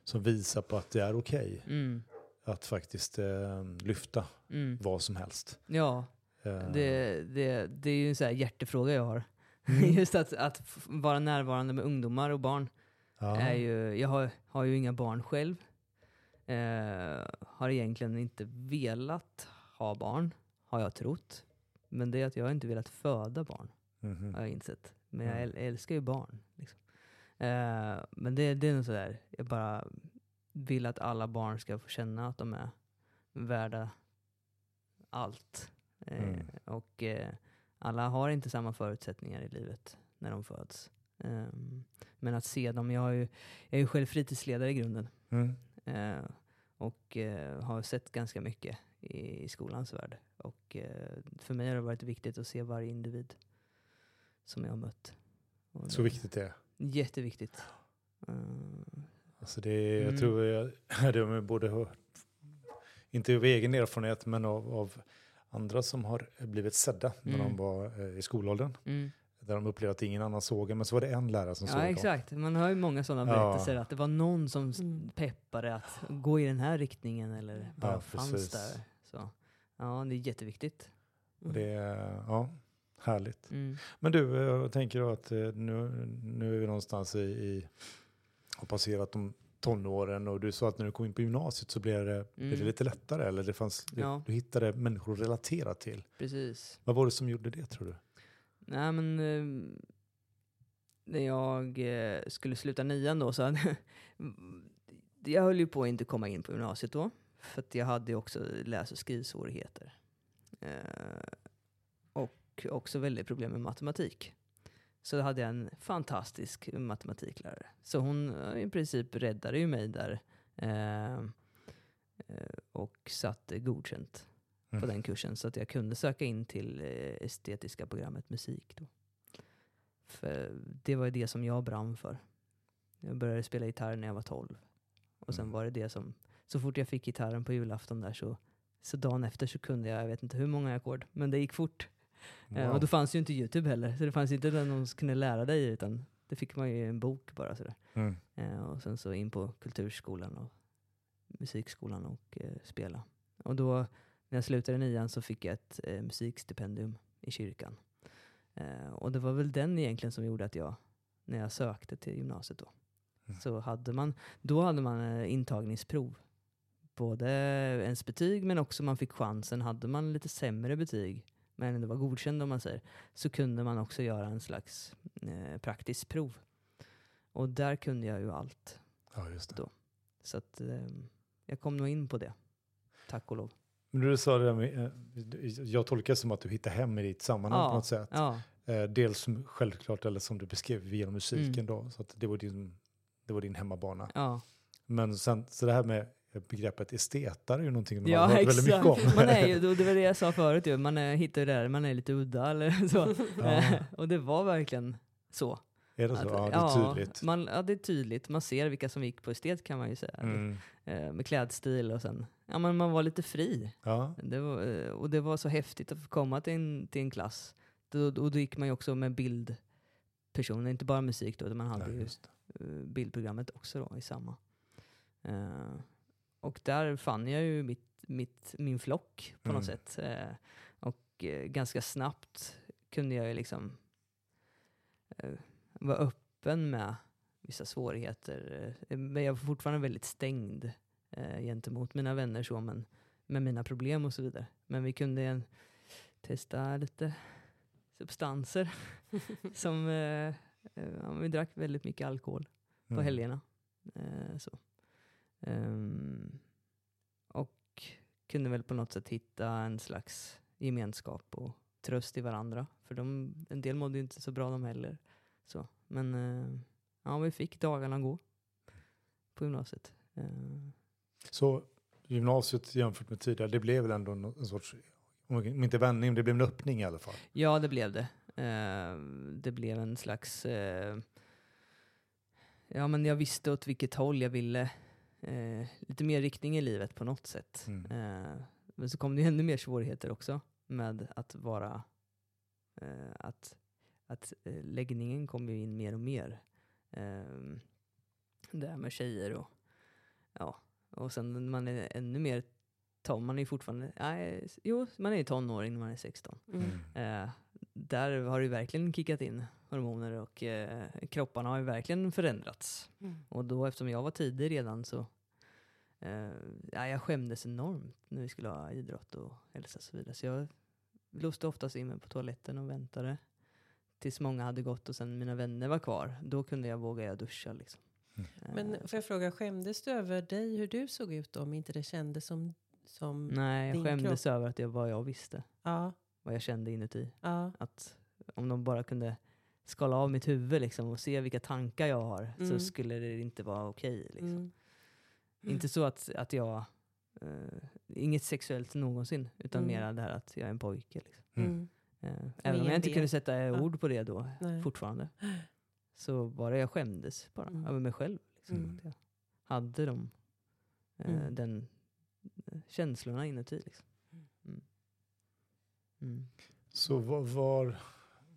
som visar på att det är okej Mm. att faktiskt eh, lyfta Mm. vad som helst. Ja, Eh, det, det, det är ju en sån här hjärtefråga jag har. Mm. Just att, att vara närvarande med ungdomar och barn. Ja. Är ju, jag har, har ju inga barn själv. Eh, har egentligen inte velat ha barn, har jag trott. Men det är att jag inte velat föda barn. Mhm. har jag insett. Men jag Mm. äl- älskar ju barn. Liksom. Eh, men det, det är nog sådär, jag bara vill att alla barn ska få känna att de är värda allt. Eh, Mm. Och eh, alla har inte samma förutsättningar i livet när de föds. Ehm, men att se dem, jag, har ju, jag är ju själv fritidsledare i grunden. Mm. Eh, och eh, har sett ganska mycket i, i skolans värld. Och eh, för mig har det varit viktigt att se varje individ som jag har mött. Och Så det- viktigt det är. Jätteviktigt. Eh, Alltså det är, jag Mm. tror jag, det har man både hört, inte av egen erfarenhet, men av, av andra som har blivit sedda när Mm. de var eh, i skolåldern. mm. Där de upplevde att ingen annan såg en, men så var det en lärare som såg Ja dem. exakt, man hör ju många sådana Ja. berättelser att det var någon som Mm. peppade att gå i den här riktningen eller bara Ja, fanns precis. där. Så. Ja, det är jätteviktigt. Och det är, ja, härligt. Mm. Men du, eh, jag tänker då att eh, nu, nu är vi någonstans i, i har passerat de tonåren och du sa att när du kom in på gymnasiet så blev det, blev det Mm. lite lättare eller det fanns, Ja. du hittade människor att relatera till. Precis. Vad var det som gjorde det tror du? Nej men eh, när jag eh, skulle sluta nian då så hade jag höll ju på att inte komma in på gymnasiet då. För att jag hade ju också läs och skrivsvårigheter. Eh, och också väldigt problem med matematik. Så då hade jag en fantastisk matematiklärare. Så hon eh, i princip räddade ju mig där. Eh, eh, och satte godkänt på Mm. den kursen så att jag kunde söka in till eh, estetiska programmet musik. Då. För det var det som jag brann för. Jag började spela gitarr när jag var 12. Och sen Mm. var det det som, så fort jag fick gitarren på julafton där så, så dagen efter så kunde jag, jag vet inte hur många ackord, men det gick fort. Eh, Wow. och då fanns ju inte Youtube heller, så det fanns inte den någon kunde lära dig utan det fick man ju i en bok bara sådär. Mm. Eh, och sen så in på kulturskolan och musikskolan och eh, spela. Och då när jag slutade nian så fick jag ett eh, musikstipendium i kyrkan. Eh, och det var väl den egentligen som gjorde att jag, när jag sökte till gymnasiet då, Mm. så hade man, då hade man eh, intagningsprov. Både ens betyg men också man fick chansen, hade man lite sämre betyg men det var godkänd om man säger, så kunde man också göra en slags eh, praktiskt prov. Och där kunde jag ju allt. Ja, just det. Då. Så att eh, jag kom nog in på det. Tack och lov. Men du sa det där med, eh, jag tolkar det som att du hittar hem i ditt sammanhang Ja, på något sätt. Ja, Eh, Dels som självklart, eller som du beskrev genom musiken Mm. då, så att det var din, det var din hemmabana. ja, Men sen, så det här med begreppet estetar är ju någonting man Ja, har hört väldigt mycket om. Man är ju, det var det jag sa förut ju, man är, hittar ju det där, man är lite udda eller så. Ja. och det var verkligen så. Är det så? Att- Ja, det är tydligt. Man, ja, det är tydligt. Man ser vilka som gick på estet kan man ju säga. Mm. Eh, med klädstil och sen, ja men man var lite fri. Ja. Det var, eh, och det var så häftigt att få komma till en, till en klass. Då, och då gick man ju också med bildpersoner, inte bara musik då, utan man hade Nej, ju eh, bildprogrammet också då i samma. Eh, och där fann jag ju mitt, mitt, min flock på något Mm. sätt. Eh, och eh, ganska snabbt kunde jag ju liksom vara öppen med vissa svårigheter. Eh, men jag var fortfarande väldigt stängd eh, gentemot mina vänner så, men med mina problem och så vidare. Men vi kunde en, testa lite substanser som eh, eh, ja, vi drack väldigt mycket alkohol på Mm. helgerna. Eh, så. Ehm, och kunde väl på något sätt hitta en slags gemenskap och tröst i varandra. För de, en del mådde ju inte så bra de heller. Så. Men eh, ja, vi fick dagarna gå på gymnasiet. Eh, Så gymnasiet jämfört med tidigare, det blev väl ändå en sorts, om inte vändning, det blev en öppning i alla fall. Ja, det blev det. Eh, det blev en slags... Ja, men jag visste åt vilket håll jag ville. Lite mer riktning i livet på något sätt. Mm. Men så kom det ju ännu mer svårigheter också med att vara... Att att eh, läggningen kom ju in mer och mer. Eh, det här med tjejer och... Ja, och sen man är ännu mer... ton- Man är ju fortfarande... Nej, jo, man är ju tonåring när man är 16. Mm. Eh, där har det ju verkligen kickat in hormoner och eh, kropparna har ju verkligen förändrats. Mm. Och då eftersom jag var tidig redan så eh, ja, jag skämdes enormt när vi skulle ha idrott och hälsa och så vidare. Så jag låste oftast in mig på toaletten och väntade tills många hade gått och sen mina vänner var kvar. Då kunde jag våga jag duscha liksom. Mm. Eh, Men får jag fråga, skämdes du över dig, hur du såg ut då, om inte det kändes som... som nej, din jag skämdes över att det var vad jag visste. ja, Vad jag kände inuti. ja. Att om de bara kunde skala av mitt huvud liksom, och se vilka tankar jag har så Mm. skulle det inte vara okej. liksom. Mm. Inte så att, att jag... eh, inget sexuellt någonsin, utan Mm. mer det här att jag är en pojke. Liksom. Mm. Mm. Eh, även om jag inte kunde sätta ord på det då, Nej. fortfarande, så var det jag skämdes bara Mm. över mig själv. Liksom, Mm. att jag hade de, eh, Mm. den eh, känslorna inuti. Liksom. Mm. Mm. Så var, var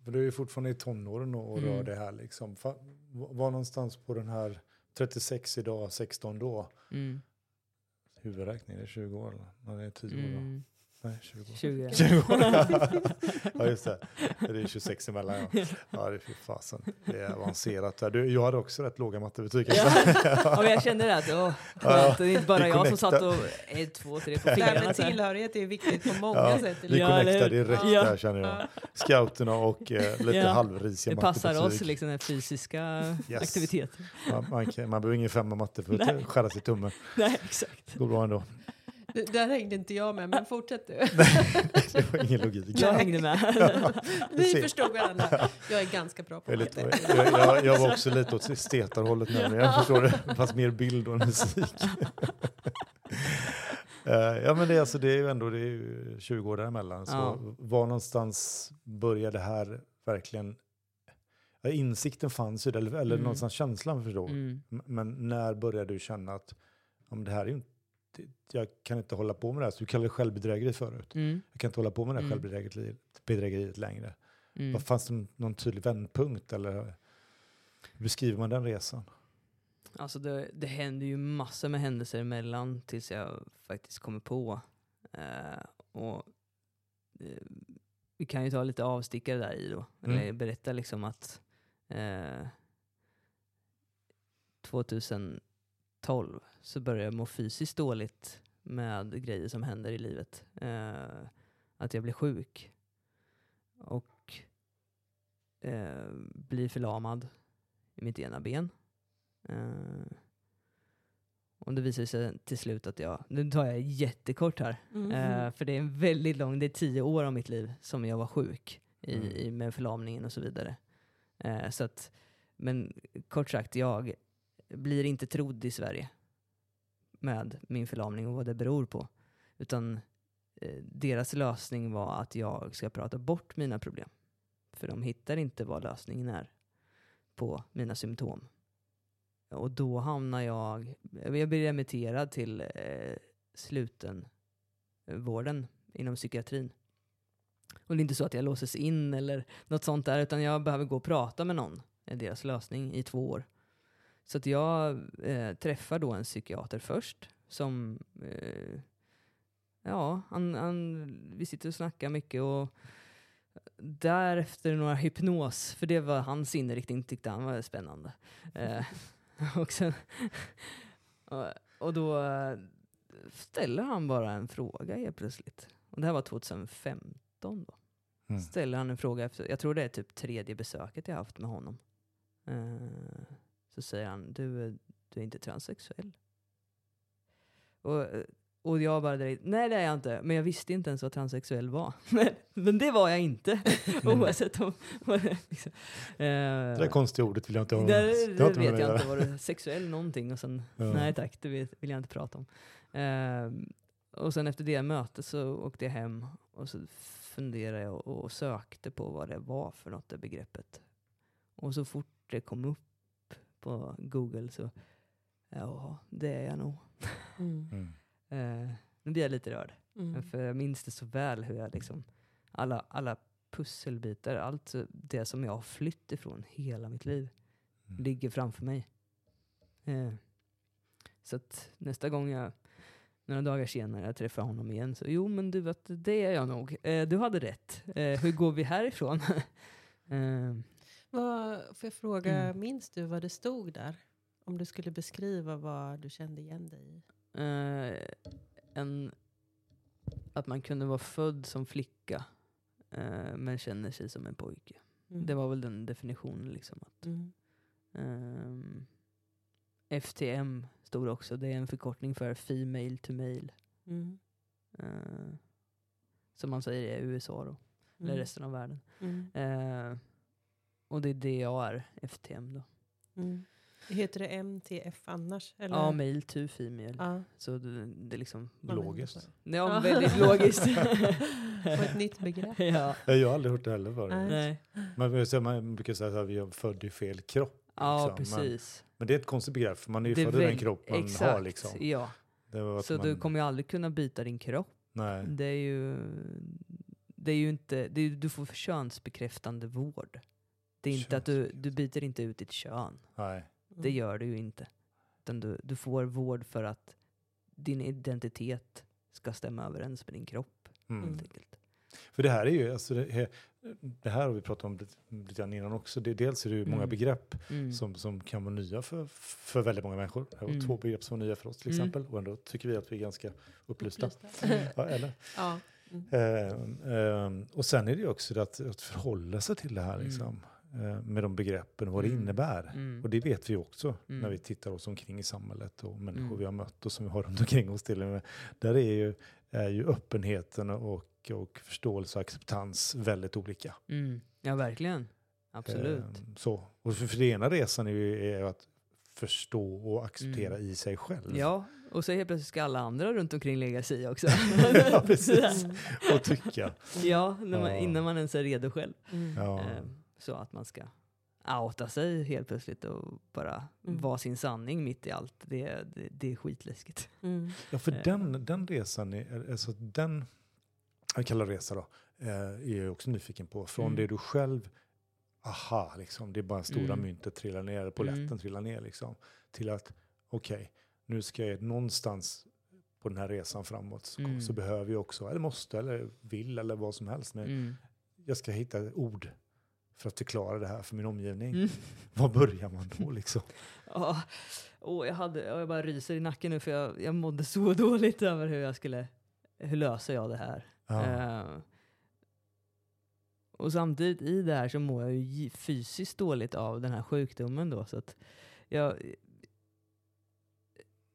för du är ju fortfarande i tonåren och, och rör Mm. det här liksom. Fa, var någonstans på den här 36 idag, 16 då? Mm. Huvudräkning, är det 20 år? eller? Nej, det är 10 år då. Nej, 20 år. 20. 20 år. ja, just det. Det är 26 emellan. Ja, ja det är fasen. Det är avancerat. Du, jag hade också rätt låga mattebetyg. Ja. ja, men jag kände det att åh, skönt. Det är inte bara jag som satt och ett, två, tre på Det här fingrarna. med så här. tillhörighet är viktigt på många Ja, sätt. Vi? Ja, connectar direkt Ja. där känner jag. Scouterna och eh, lite Ja. halvrisiga Det passar oss, liksom den fysiska Yes. aktiviteten. Man, man, kan- man behöver ingen femma matte för Nej. att skära sig tummen. Nej, exakt. Det går bra ändå. Det- Där hängde inte jag med, men fortsätt du. Det var ingen logik. Jag hängde med. Vi ser. förstod varandra. Jag är ganska bra på Jag, lite, jag, jag, jag var också lite åt estetarhållet nämligen, jag förstår det. Fast mer bild och musik. Eh, ja men det, är alltså, det är ju ändå det är ju 20 år däremellan. Så Ja. var någonstans började det här verkligen... Ja, insikten fanns ju, eller, eller Mm. någonstans känslan förstår. Mm. Men när började du känna att ja, men det här är ju inte, jag kan inte hålla på med det här. Så du kallade det självbedrägeri förut. Mm. Jag kan inte hålla på med det här mm. självbedrägeriet längre. Mm. Vad Fanns det någon tydlig vändpunkt eller beskriver man den resan? Alltså det, det händer ju massor med händelser emellan tills jag faktiskt kommer på. Uh, och uh, Vi kan ju ta lite avstickare där i då. Mm. Eller berätta liksom att eh, uh, 2000 12 så börjar jag må fysiskt dåligt med grejer som händer i livet. Eh, att jag blir sjuk och eh, blir förlamad i mitt ena ben. Eh, och det visar sig till slut att jag, nu tar jag jättekort här, mm eh, för det är en väldigt lång, det är tio år av mitt liv som jag var sjuk i, mm. i med förlamningen och så vidare. Eh, så att, men kort sagt, jag blir inte trodd i Sverige. med min förlamning och vad det beror på. Utan eh, deras lösning var att jag ska prata bort mina problem. För de hittar inte vad lösningen är på mina symptom. Och då hamnar jag, jag blir remitterad till eh, sluten eh, vården inom psykiatrin. Och det är inte så att jag låses in eller något sånt där, utan jag behöver gå och prata med någon, är deras lösning, i två år. Så att jag eh, träffar då en psykiater först, som, eh, ja, han, han, vi sitter och snackar mycket och därefter några hypnos, för det var hans inriktning, tyckte han var spännande. Eh, och, sen, och, och då eh, ställer han bara en fråga helt plötsligt. Och det här var 2015 då. Mm. Ställer han en fråga efter, jag tror det är typ tredje besöket jag haft med honom. Eh, så säger han, du, du är inte transsexuell. Och, eh, och jag bara direkt, nej det är jag inte. Men jag visste inte ens vad transsexuell var. men det var jag inte. Oavsett om... liksom. Det där konstiga ordet vill jag inte ha. Det, det med vet jag inte. Var det sexuell någonting? Och sen, Ja. nej tack, det vet, vill jag inte prata om. Ehm, och sen efter det mötet så åkte jag hem och så funderade jag och, och sökte på vad det var för något, det begreppet. Och så fort det kom upp på Google så, ja, det är jag nog. Mm. Mm. Uh, nu blir jag lite rörd. Mm. För jag minns det så väl hur jag liksom, alla, alla pusselbitar, allt det som jag har flytt ifrån hela mitt liv Mm. ligger framför mig. Eh, så att nästa gång jag, några dagar senare, jag träffar honom igen, så jo men du vet, det är jag nog. Eh, du hade rätt. Eh, hur går vi härifrån? Vad, får jag fråga, Mm. minns du vad det stod där? Om du skulle beskriva vad du kände igen dig i. eh, en, att man kunde vara född som flicka, eh, men känner sig som en pojke. Mm. Det var väl den definitionen liksom. Att, Mm. ehm, FTM stod det också, det är en förkortning för Female to Male. Mm. Eh, som man säger i USA då, eller Mm. resten av världen. Och det är det jag är, FTM då. Mm. Heter det MTF annars? Eller? Ja, male to female. Ja. Så det, det är liksom, Logiskt. ja, Ja. väldigt logiskt. På ett nytt begrepp. ja. Jag har aldrig hört det heller förut. Nej. Man, brukar säga- man brukar säga att vi är född i fel kropp. Ja, Liksom, men- precis. Men det är ett konstigt begrepp, för man är ju född i den kropp man exakt, har. Liksom. Ja. Det var att Så man, du kommer ju aldrig kunna byta din kropp. Nej. Det är ju, det är ju inte, det är, du får könsbekräftande vård. Det är inte att du, du byter inte ut ditt kön. Nej. Det gör du ju inte. Utan du, du får vård för att din identitet ska stämma överens med din kropp. Mm. Helt enkelt. För det här är ju, alltså det, här, det här har vi pratat om lite, lite grann innan också. Det, dels är det ju många Mm. begrepp Mm. som, som kan vara nya för, för väldigt många människor. Det var Mm. två begrepp som var nya för oss till Mm. exempel. Och ändå tycker vi att vi är ganska upplysta. Upplysta. Ja, eller? ja. Ehm, ehm, och sen är det ju också det att, att förhålla sig till det här Mm. liksom, eh, med de begreppen och vad det Mm. innebär. Mm. Och det vet vi också Mm. när vi tittar oss omkring i samhället och människor Mm. vi har mött och som vi har runt omkring oss till och med. Där är ju, är ju öppenheten och, och förståelse och acceptans väldigt olika. Mm. Ja, verkligen. Absolut. Ehm, så. Och för, för den ena resan är ju är att förstå och acceptera Mm. i sig själv. Ja, och så helt plötsligt ska alla andra runt omkring lägga sig i också. Ja, precis. Och tycka. ja, när man, Ja. innan man ens är redo själv. Mm. Ja. Ehm, Så att man ska outa sig helt plötsligt och bara Mm. vara sin sanning mitt i allt. Det, det, det är skitläskigt. Mm. Ja, för Eh. den, den resan, är, alltså den, jag kallar resa då, eh, är jag också nyfiken på. Från Mm. det du själv, aha, liksom, det är bara stora Mm. myntet trillar ner, eller polletten Mm. trillar ner, liksom, till att okej, nu ska jag någonstans på den här resan framåt så, Mm. så behöver jag också, eller måste, eller vill, eller vad som helst. Men Mm. jag ska hitta ord för att förklara det här för min omgivning. Mm. Var börjar man då liksom? Ja, åh, jag, hade, ja, jag bara ryser i nacken nu för jag, jag mådde så dåligt över hur jag skulle, hur löser jag det här? Ja. Eh, och samtidigt i det här så mår jag ju fysiskt dåligt av den här sjukdomen då. Så att jag,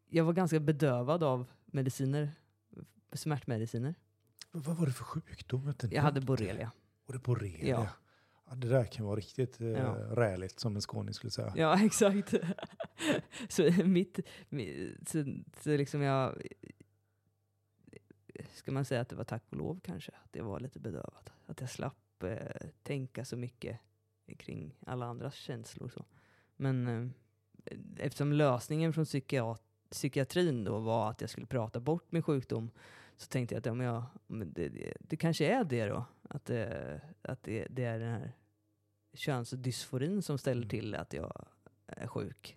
jag var ganska bedövad av mediciner, smärtmediciner. Vad var det för sjukdom? Inte. Jag hade borrelia. Och det borrelia? Ja. Det där kan vara riktigt eh, Ja. räligt som en skåning skulle säga. Ja, exakt. så mitt, mi- så, så liksom jag, ska man säga att det var tack och lov kanske, att jag var lite bedövad. Att jag slapp eh, tänka så mycket kring alla andras känslor. Så. Men eh, eftersom lösningen från psykiat- psykiatrin då var att jag skulle prata bort min sjukdom, så tänkte jag att ja, men jag, det, det, det kanske är det då. Att, det, att det, det är den här könsdysforin som ställer Mm. till att jag är sjuk.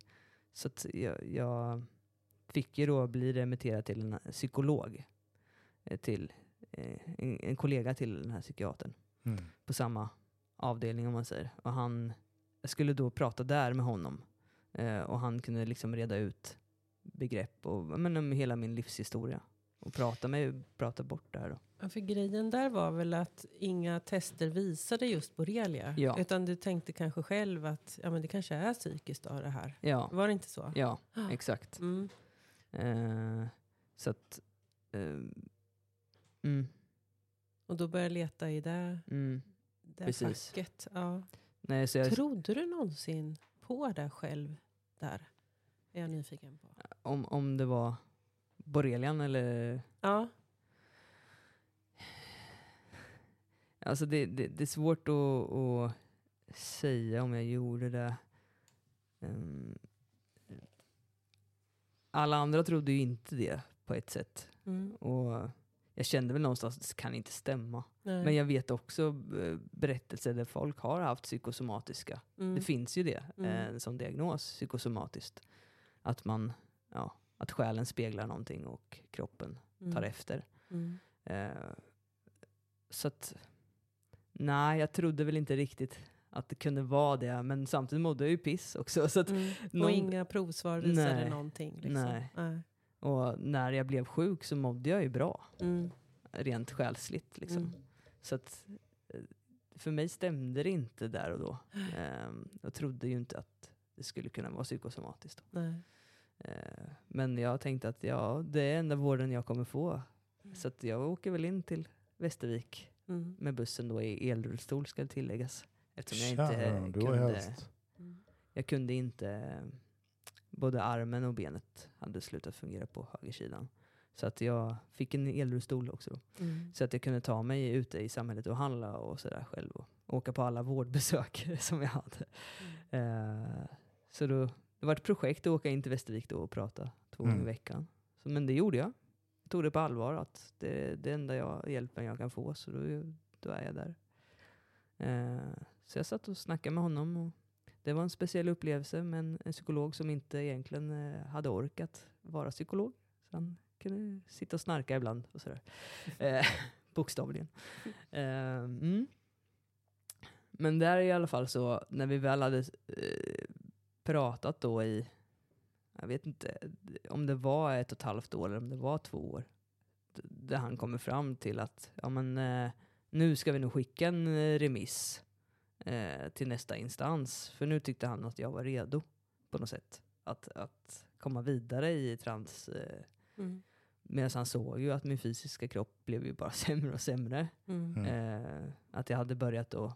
Så jag, jag fick ju då bli remitterad till en psykolog. eh, Till eh, en, en kollega till den här psykiatern Mm. på samma avdelning om man säger. Och han, jag skulle då prata där med honom. Eh, och han kunde liksom reda ut begrepp och men, hela min livshistoria. Och prata, med, prata bort det här då. Ja, för grejen där var väl att inga tester visade just borrelia. Ja. Utan du tänkte kanske själv att ja, men det kanske är psykiskt då det här. Ja, Var det inte så? ja exakt. Mm. Eh, så att... Eh, mm, Och då började jag leta i det, mm. det Precis. facket. Ja. Nej, så jag, Trodde du någonsin på det själv där? Är jag nyfiken på. om, om det var borrelian eller... Ja. Alltså det, det, det är svårt att, att säga om jag gjorde det. Ehm, alla andra trodde ju inte det på ett sätt. Mm. Och jag kände väl någonstans att det kan inte stämma. Nej. Men jag vet också eh, berättelser där folk har haft psykosomatiska. mm. Det finns ju det, Mm. eh, sån diagnos, psykosomatiskt. Att man, ja, att själen speglar någonting och kroppen tar Mm. efter. Mm. Eh, så att, nej, jag trodde väl inte riktigt att det kunde vara det, men samtidigt mådde jag ju piss också. Så att, Mm. Och någon- inga provsvar visade Nej. någonting. Liksom. Nej. Nej. och när jag blev sjuk så mådde jag ju bra, Mm. rent själsligt. Liksom. Mm. Så att, eh, för mig stämde det inte där och då. Ehm, jag trodde ju inte att det skulle kunna vara psykosomatiskt. Nej. Eh, men jag tänkte att ja, det är enda vården jag kommer få. Så att jag åker väl in till Västervik Mm. med bussen då i elrullstol ska det tilläggas. Eftersom jag Tja, inte kunde, helst. Mm. jag kunde inte, både armen och benet hade slutat fungera på högersidan. Så att jag fick en elrullstol också då. Mm. Så att jag kunde ta mig ute i samhället och handla och sådär själv. Och åka på alla vårdbesök som jag hade. Eh, så då, det var ett projekt att åka in till Västervik då och prata två gånger i Mm. veckan. Så, men det gjorde jag. Jag tog det på allvar att det är det enda jag, hjälpen jag kan få. Så då, då är jag där. Eh, så jag satt och snackade med honom. Och det var en speciell upplevelse med en, en psykolog som inte egentligen eh, hade orkat vara psykolog. Så han kunde sitta och snarka ibland och sådär. Eh, bokstavligen. Eh, mm. Men där i alla fall så, när vi väl hade eh, pratat då i, jag vet inte om det var ett och ett halvt år eller om det var två år, där han kommer fram till att ja, men, eh, nu ska vi nog skicka en eh, remiss eh, till nästa instans. För nu tyckte han att jag var redo på något sätt. Att, att komma vidare i trans. Eh, Mm. Medan han såg ju att min fysiska kropp blev ju bara sämre och sämre. Mm. Mm. Eh, att jag hade börjat då,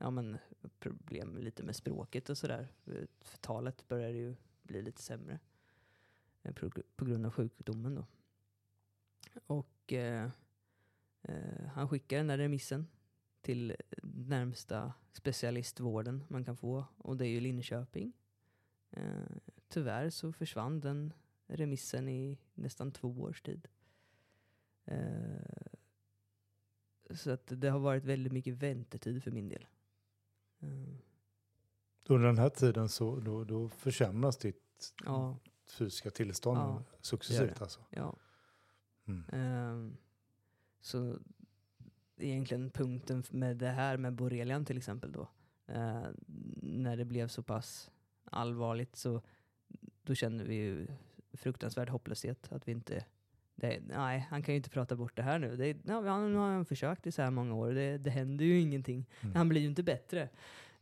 ja men problem lite med språket och sådär. För talet började ju bli lite sämre. Eh, på, på grund av sjukdomen då. Och eh, eh, han skickar den där remissen till närmsta specialistvården man kan få. Och det är ju Linköping. Eh, tyvärr så försvann den remissen i nästan två års tid. Eh, så att det har varit väldigt mycket väntetid för min del. Eh, Under den här tiden så då, då försämras ditt ja, fysiska tillstånd Ja, successivt. det. Alltså. ja. Mm. Ehm, så egentligen punkten med det här med borrelian till exempel då. eh, när det blev så pass allvarligt så då kände vi ju fruktansvärd hopplöshet. Att vi inte, det, nej, han kan ju inte prata bort det här nu. Det, ja, han, nu har han försökt i så här många år. Det, det händer ju ingenting. Mm. Han blir ju inte bättre.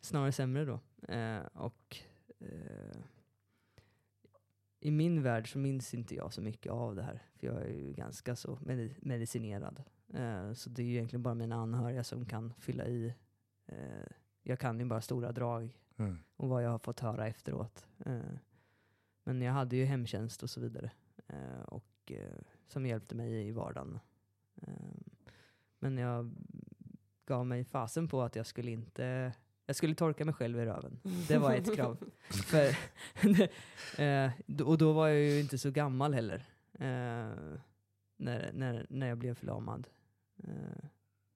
Snarare sämre då. Eh, och eh, i min värld så minns inte jag så mycket av det här. För jag är ju ganska så medi- medicinerad. Eh, så det är ju egentligen bara mina anhöriga som kan fylla i. Eh, jag kan ju bara stora drag Mm. och vad jag har fått höra efteråt. Eh, men jag hade ju hemtjänst och så vidare. Eh, och, som hjälpte mig i vardagen. Eh, men jag gav mig fasen på att jag skulle inte jag skulle torka mig själv i röven. Det var ett krav. För, eh, och då var jag ju inte så gammal heller. Eh, när, när, när jag blev förlamad.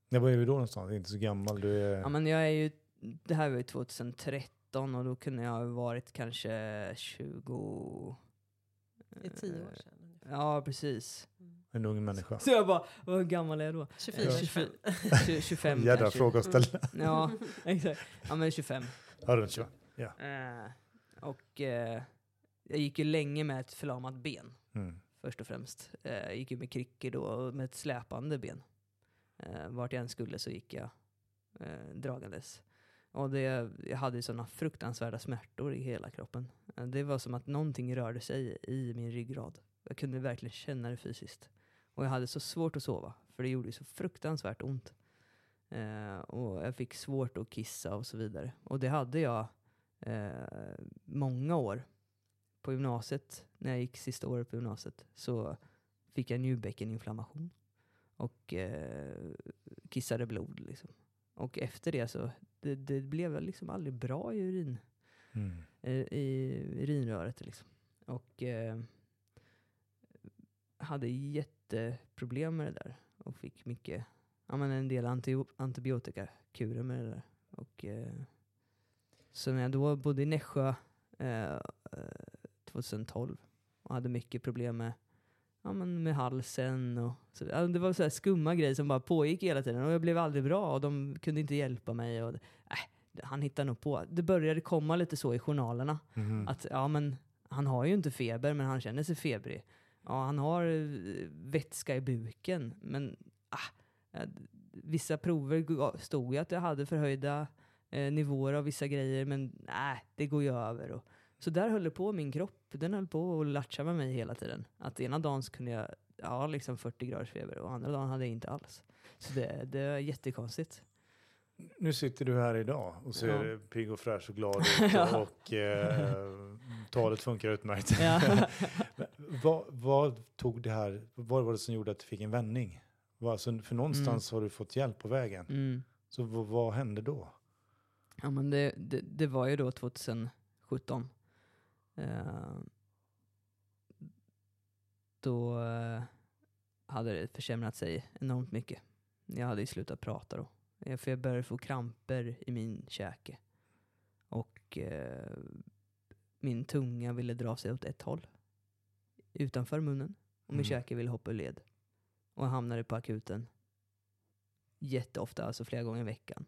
När var är vi då någonstans? Inte så gammal. Du är... Ja, men jag är ju, det här var ju 2013 och då kunde jag ha varit kanske 20... Det är tio år sedan. Ja, precis. Mm. en ung människa. Så jag bara, vad gammal är jag då? 24, Ja. 25. Tju- 25 Jädra kanske. fråga att ställa. Ja, exakt. Ja, men 25. Ja, runt 25. Eh, och eh, jag gick ju länge med ett förlamat ben, Mm. först och främst. Eh, jag gick ju med kryckor då, och med ett släpande ben. Eh, vart jag än skulle så gick jag eh, dragandes. Och det, jag hade ju sådana fruktansvärda smärtor i hela kroppen. Eh, det var som att någonting rörde sig i min ryggrad. Jag kunde verkligen känna det fysiskt. Och jag hade så svårt att sova, för det gjorde så fruktansvärt ont. Eh, och jag fick svårt att kissa och så vidare. Och det hade jag eh, många år. På gymnasiet, när jag gick sista året på gymnasiet, så fick jag njurbäckeninflammation. Och eh, kissade blod liksom. Och efter det så, det, det blev liksom aldrig bra i urin Mm. eh, i urinröret. Liksom. Och eh, hade jätteproblem med det där. Och fick mycket, ja men en del anti, antibiotikakurer med det där. Och, eh, så när jag då bodde i Nässjö eh, eh, 2012 och hade mycket problem med, ja, men med halsen och så, ja, det var så här skumma grejer som bara pågick hela tiden och jag blev aldrig bra och de kunde inte hjälpa mig. Och, äh, han hittade nog på. Det började komma lite så i journalerna. Mhm. Att ja, men han har ju inte feber, men han känner sig febrig. Ja, han har eh, vätska i buken, men ah, eh, vissa prover stod ju att jag hade förhöjda eh, nivåer av vissa grejer, men nej, det går ju över. Och, så där höll det på min kropp. Den höll på att latcha med mig hela tiden. Att ena dagen så kunde jag ha liksom 40 graders feber och andra dagen hade jag inte alls. Så det, det är jättekonstigt. Nu sitter du här idag och ser Ja. pigg och fräsch och glad ut Ja. och eh, talet funkar utmärkt. Ja. Vad, vad tog det här, vad var det som gjorde att du fick en vändning? Alltså, för någonstans har du fått hjälp på vägen. Mm. Så vad, vad hände då? Ja, men det, det, det var ju då 2017. Eh, då eh, hade det försämrat sig enormt mycket. Jag hade ju slutat prata då. Eh, För jag började få kramper i min käke. Och eh, min tunga ville dra sig åt ett håll. Utanför munnen. Och min Mm. käke ville hoppa ur led. Och jag hamnade på akuten. Jätteofta, alltså flera gånger i veckan.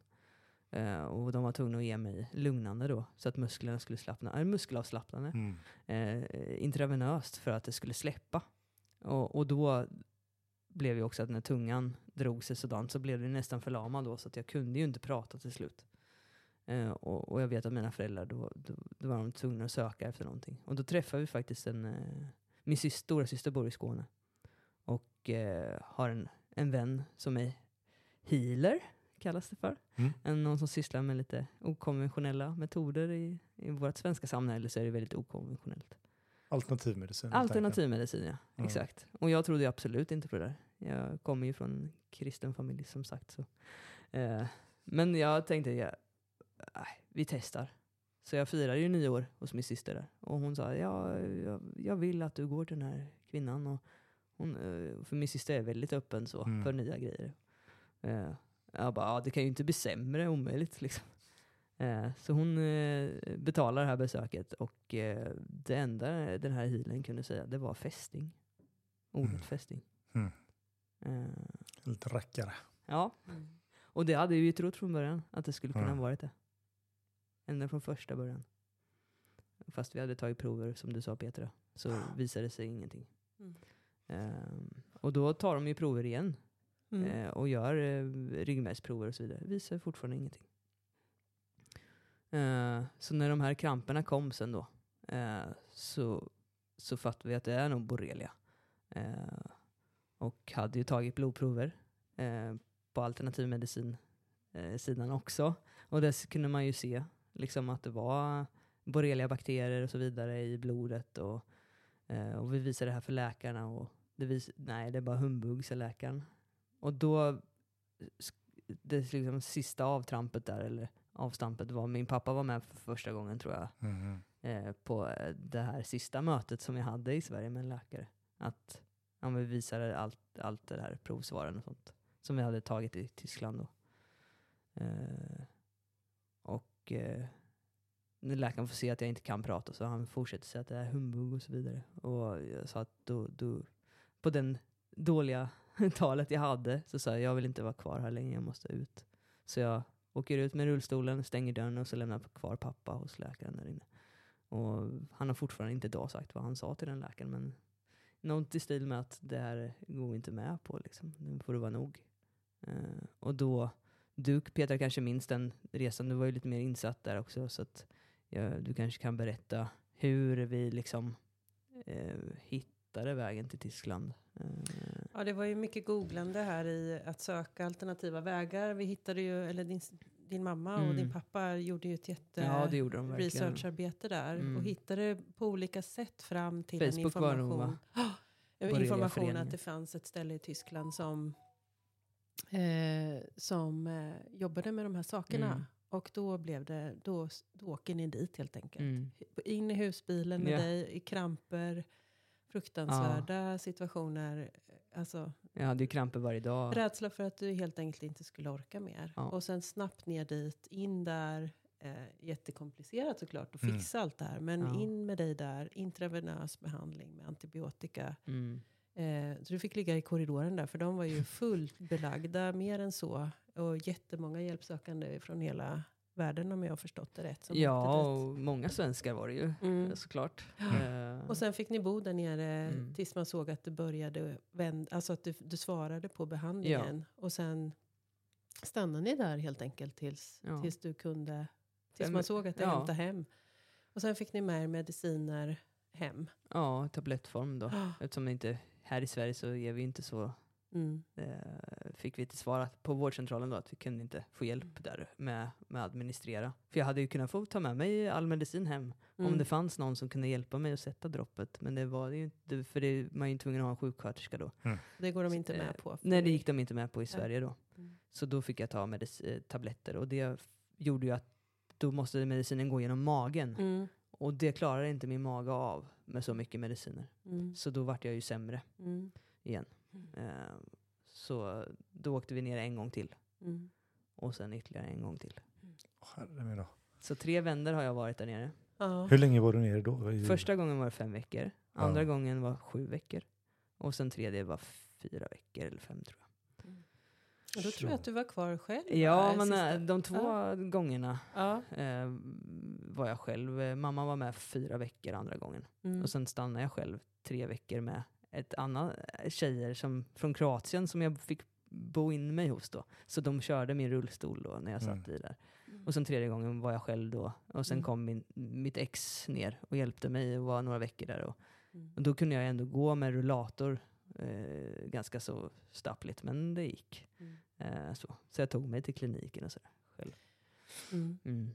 Eh, och de var tvungna att ge mig lugnande då, så att musklerna skulle slappna. Äh, muskelavslappnande. Mm. Eh, intravenöst för att det skulle släppa. Och, och då blev ju också att när tungan drog sig sådant så blev det nästan förlamad då, så att jag kunde ju inte prata till slut. Eh, och, och jag vet att mina föräldrar, då, då, då var de tvungna att söka efter någonting. Och då träffade vi faktiskt en, min syster, stora syster bor i Skåne. Och eh, har en, en vän som är healer, kallas det för. Mm. En, någon som sysslar med lite okonventionella metoder. I, I vårt svenska samhälle så är det väldigt okonventionellt. Alternativmedicin. Alternativmedicin, ja. Ja. Exakt. Och jag trodde absolut inte på det där. Jag kommer ju från en kristen familj som sagt. Så. Eh, men jag tänkte, ja, vi testar. Så jag firade ju nio år hos min syster där. Och hon sa, ja, jag, jag vill att du går till den här kvinnan. Och hon, eh, för min syster är väldigt öppen så Mm. för nya grejer. Eh, jag bara, ja, det kan ju inte bli sämre, omöjligt liksom. Eh, så hon betalar det här besöket och det enda den här healen kunde säga det var fästing. Ordet Mm. fästing. Mm. Eh, Lite rackare. ja, Mm. och det hade jag ju trott från början att det skulle kunna ha varit det. Ända från första början. Fast vi hade tagit prover, som du sa Petra, så visade det sig ingenting. Mm. Ehm, och då tar de ju prover igen Mm. eh, och gör eh, ryggmärgsprover och så vidare. Visar fortfarande ingenting. Eh, så när de här kramperna kom sen då eh, så, så fattade vi att det är nog borrelia. Och hade ju tagit blodprover på alternativmedicin eh, sidan också. Och där kunde man ju se liksom att det var borrelia-bakterier och så vidare i blodet. Och, eh, och vi visade det här för läkarna och det vis nej, det är bara humbug, sa läkaren. Och då, det liksom sista avtrampet där, eller avstampet var, min pappa var med för första gången tror jag, Mhm. eh, på eh, det här sista mötet som jag hade i Sverige med en läkare. Att ja, vi visade allt, allt det här provsvaren och sånt som vi hade tagit i Tyskland då. Eh, och eh, när läkaren får se att jag inte kan prata så han fortsätter säga att det är humbug och så vidare. Och jag sa att då, då, på den dåliga talet jag hade så sa jag jag vill inte vara kvar här längre, jag måste ut. Så jag åker ut med rullstolen, stänger dörren och så lämnar jag kvar pappa hos läkaren där inne. Och han har fortfarande inte idag sagt vad han sa till den läkaren men något i stil med att det här går vi inte med på liksom. Nu får det vara nog. Eh, och då, du Peter kanske minns den resan, du var ju lite mer insatt där också så att ja, du kanske kan berätta hur vi liksom eh, hittade vägen till Tyskland. Eh, Ja, det var ju mycket googlande här i att söka alternativa vägar. Vi hittade ju, eller din, din mamma och Mm. din pappa gjorde ju ett jätte ja, det gjorde de verkligen. researcharbete där Mm. och hittade på olika sätt fram till en Facebook var information. va? Borrelia information att det fanns ett ställe i Tyskland som, eh, som eh, jobbade med de här sakerna. Mm. Och då blev det, då, då åker ni dit helt enkelt. Mm. In i husbilen med Ja. dig i kramper, fruktansvärda situationer. Alltså, Jag hade ju kramper varje dag. Rädsla för att du helt enkelt inte skulle orka mer. Ja. Och sen snabbt ner dit, in där. Eh, jättekomplicerat såklart att Mm. fixa allt det här. Men Ja. in med dig där, intravenös behandling med antibiotika. Mm. Eh, så du fick ligga i korridoren där, för de var ju fullt belagda, mer än så. Och jättemånga hjälpsökande från hela världen om jag har förstått det rätt. Ja, och många svenskar var det ju. Mm. såklart. Mm. Eh, Och sen fick ni bo där nere Mm. tills man såg att det började vända, alltså att du, du svarade på behandlingen. Och sen stannade ni där helt enkelt tills, Ja. tills du kunde, tills man såg att det ja. hämtade hem. Och sen fick ni med er mediciner hem. Ja, tablettform då. Eftersom det inte, här i Sverige så är vi inte så, Mm. eh, fick vi inte svara på vårdcentralen då att vi kunde inte få hjälp där med, med att administrera. För jag hade ju kunnat få ta med mig all medicin hem om Mm. det fanns någon som kunde hjälpa mig att sätta droppet. Men det var det ju inte, för det, man är ju tvungen att ha en sjuksköterska då. Det går de inte Eh, med på. Nej, det gick de inte med på i Sverige då. Mm. Så då fick jag ta medic- eh, tabletter och det gjorde ju att då måste medicinen gå genom magen. Mm. Och det klarar inte min mage av med så mycket mediciner. Mm. Så då vart jag ju sämre Mm. igen. Mm. Eh, så då åkte vi ner en gång till Mm. och sen ytterligare en gång till. Då. Så tre vändor har jag varit där nere. Ja. Hur länge var du nere då? Första gången var det fem veckor, andra Ja. gången gången var sju veckor och sen tredje var fyra veckor eller fem tror jag. Och då tror jag att du var kvar själv. Ja, va? men Sista- eh, de två Ja. gångerna Ja. eh, var jag själv. Eh, Mamma var med fyra veckor andra gången. Mm. Och sen stannade jag själv tre veckor med ett annat eh, tjejer som, från Kroatien som jag fick bo in mig hos då. Så de körde min rullstol då när jag satt i där. Och sen tredje gången var jag själv då. Och sen Mm. kom min, mitt ex ner och hjälpte mig och var några veckor där. Och, Mm. och då kunde jag ändå gå med rullator eh, ganska så stappligt, men det gick. Mm. Eh, så. så jag tog mig till kliniken och sådär själv. Mm. Mm.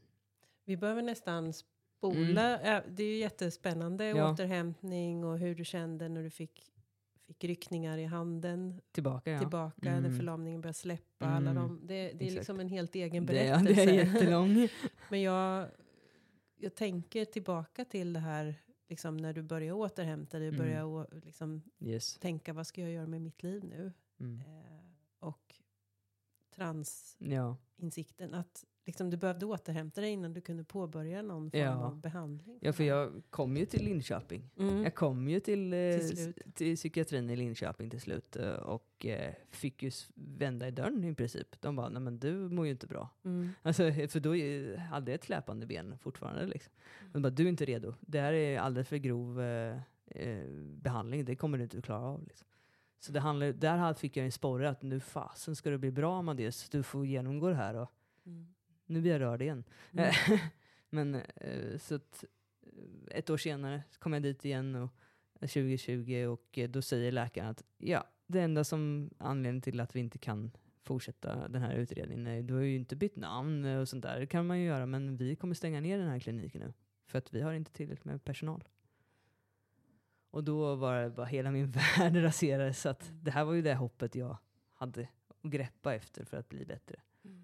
Vi behöver nästan spola. Ja, det är ju jättespännande Ja. återhämtning och hur du kände när du fick, fick ryckningar i handen Tillbaka ja. tillbaka, när Mm. förlamningen började släppa. Alla Mm. de, det, det är Exakt. liksom en helt egen Det, berättelse. det är jättelång. Men jag, jag tänker tillbaka till det här liksom när du börjar återhämta dig, Mm. börjar å, liksom, yes. tänka vad ska jag göra med mitt liv nu? Mm. Eh, och transinsikten Ja. att liksom, du behövde återhämta dig innan du kunde påbörja någon form Ja. av behandling. ja, för jag kom ju till Linköping. Mm. Jag kom ju till, eh, Till till psykiatrin i Linköping till slut eh, och eh, fick ju vända i dörren i princip. De bara, nej men du mår ju inte bra. Mm. Alltså, för då hade jag ett släpande ben fortfarande. Liksom. Mm. De bara, du är inte redo. Det här är alldeles för grov eh, eh, behandling. Det kommer du inte att klara av. Liksom. Så det handlar, där fick jag en sporre att nu fasen ska det bli bra Amadeus. Du får genomgå det här och Mm. Nu blir jag rörd igen. Mm. Men eh, så att, eh, ett år senare kom jag dit igen och 2020 och eh, då säger läkaren att ja, det enda som anledningen till att vi inte kan fortsätta den här utredningen. Nej, du har ju inte bytt namn och sånt där. Det kan man ju göra, men vi kommer stänga ner den här kliniken nu. För att vi har inte tillräckligt med personal. Och då var det bara hela min värld raserades. Så att det här var ju det hoppet jag hade att greppa efter för att bli bättre.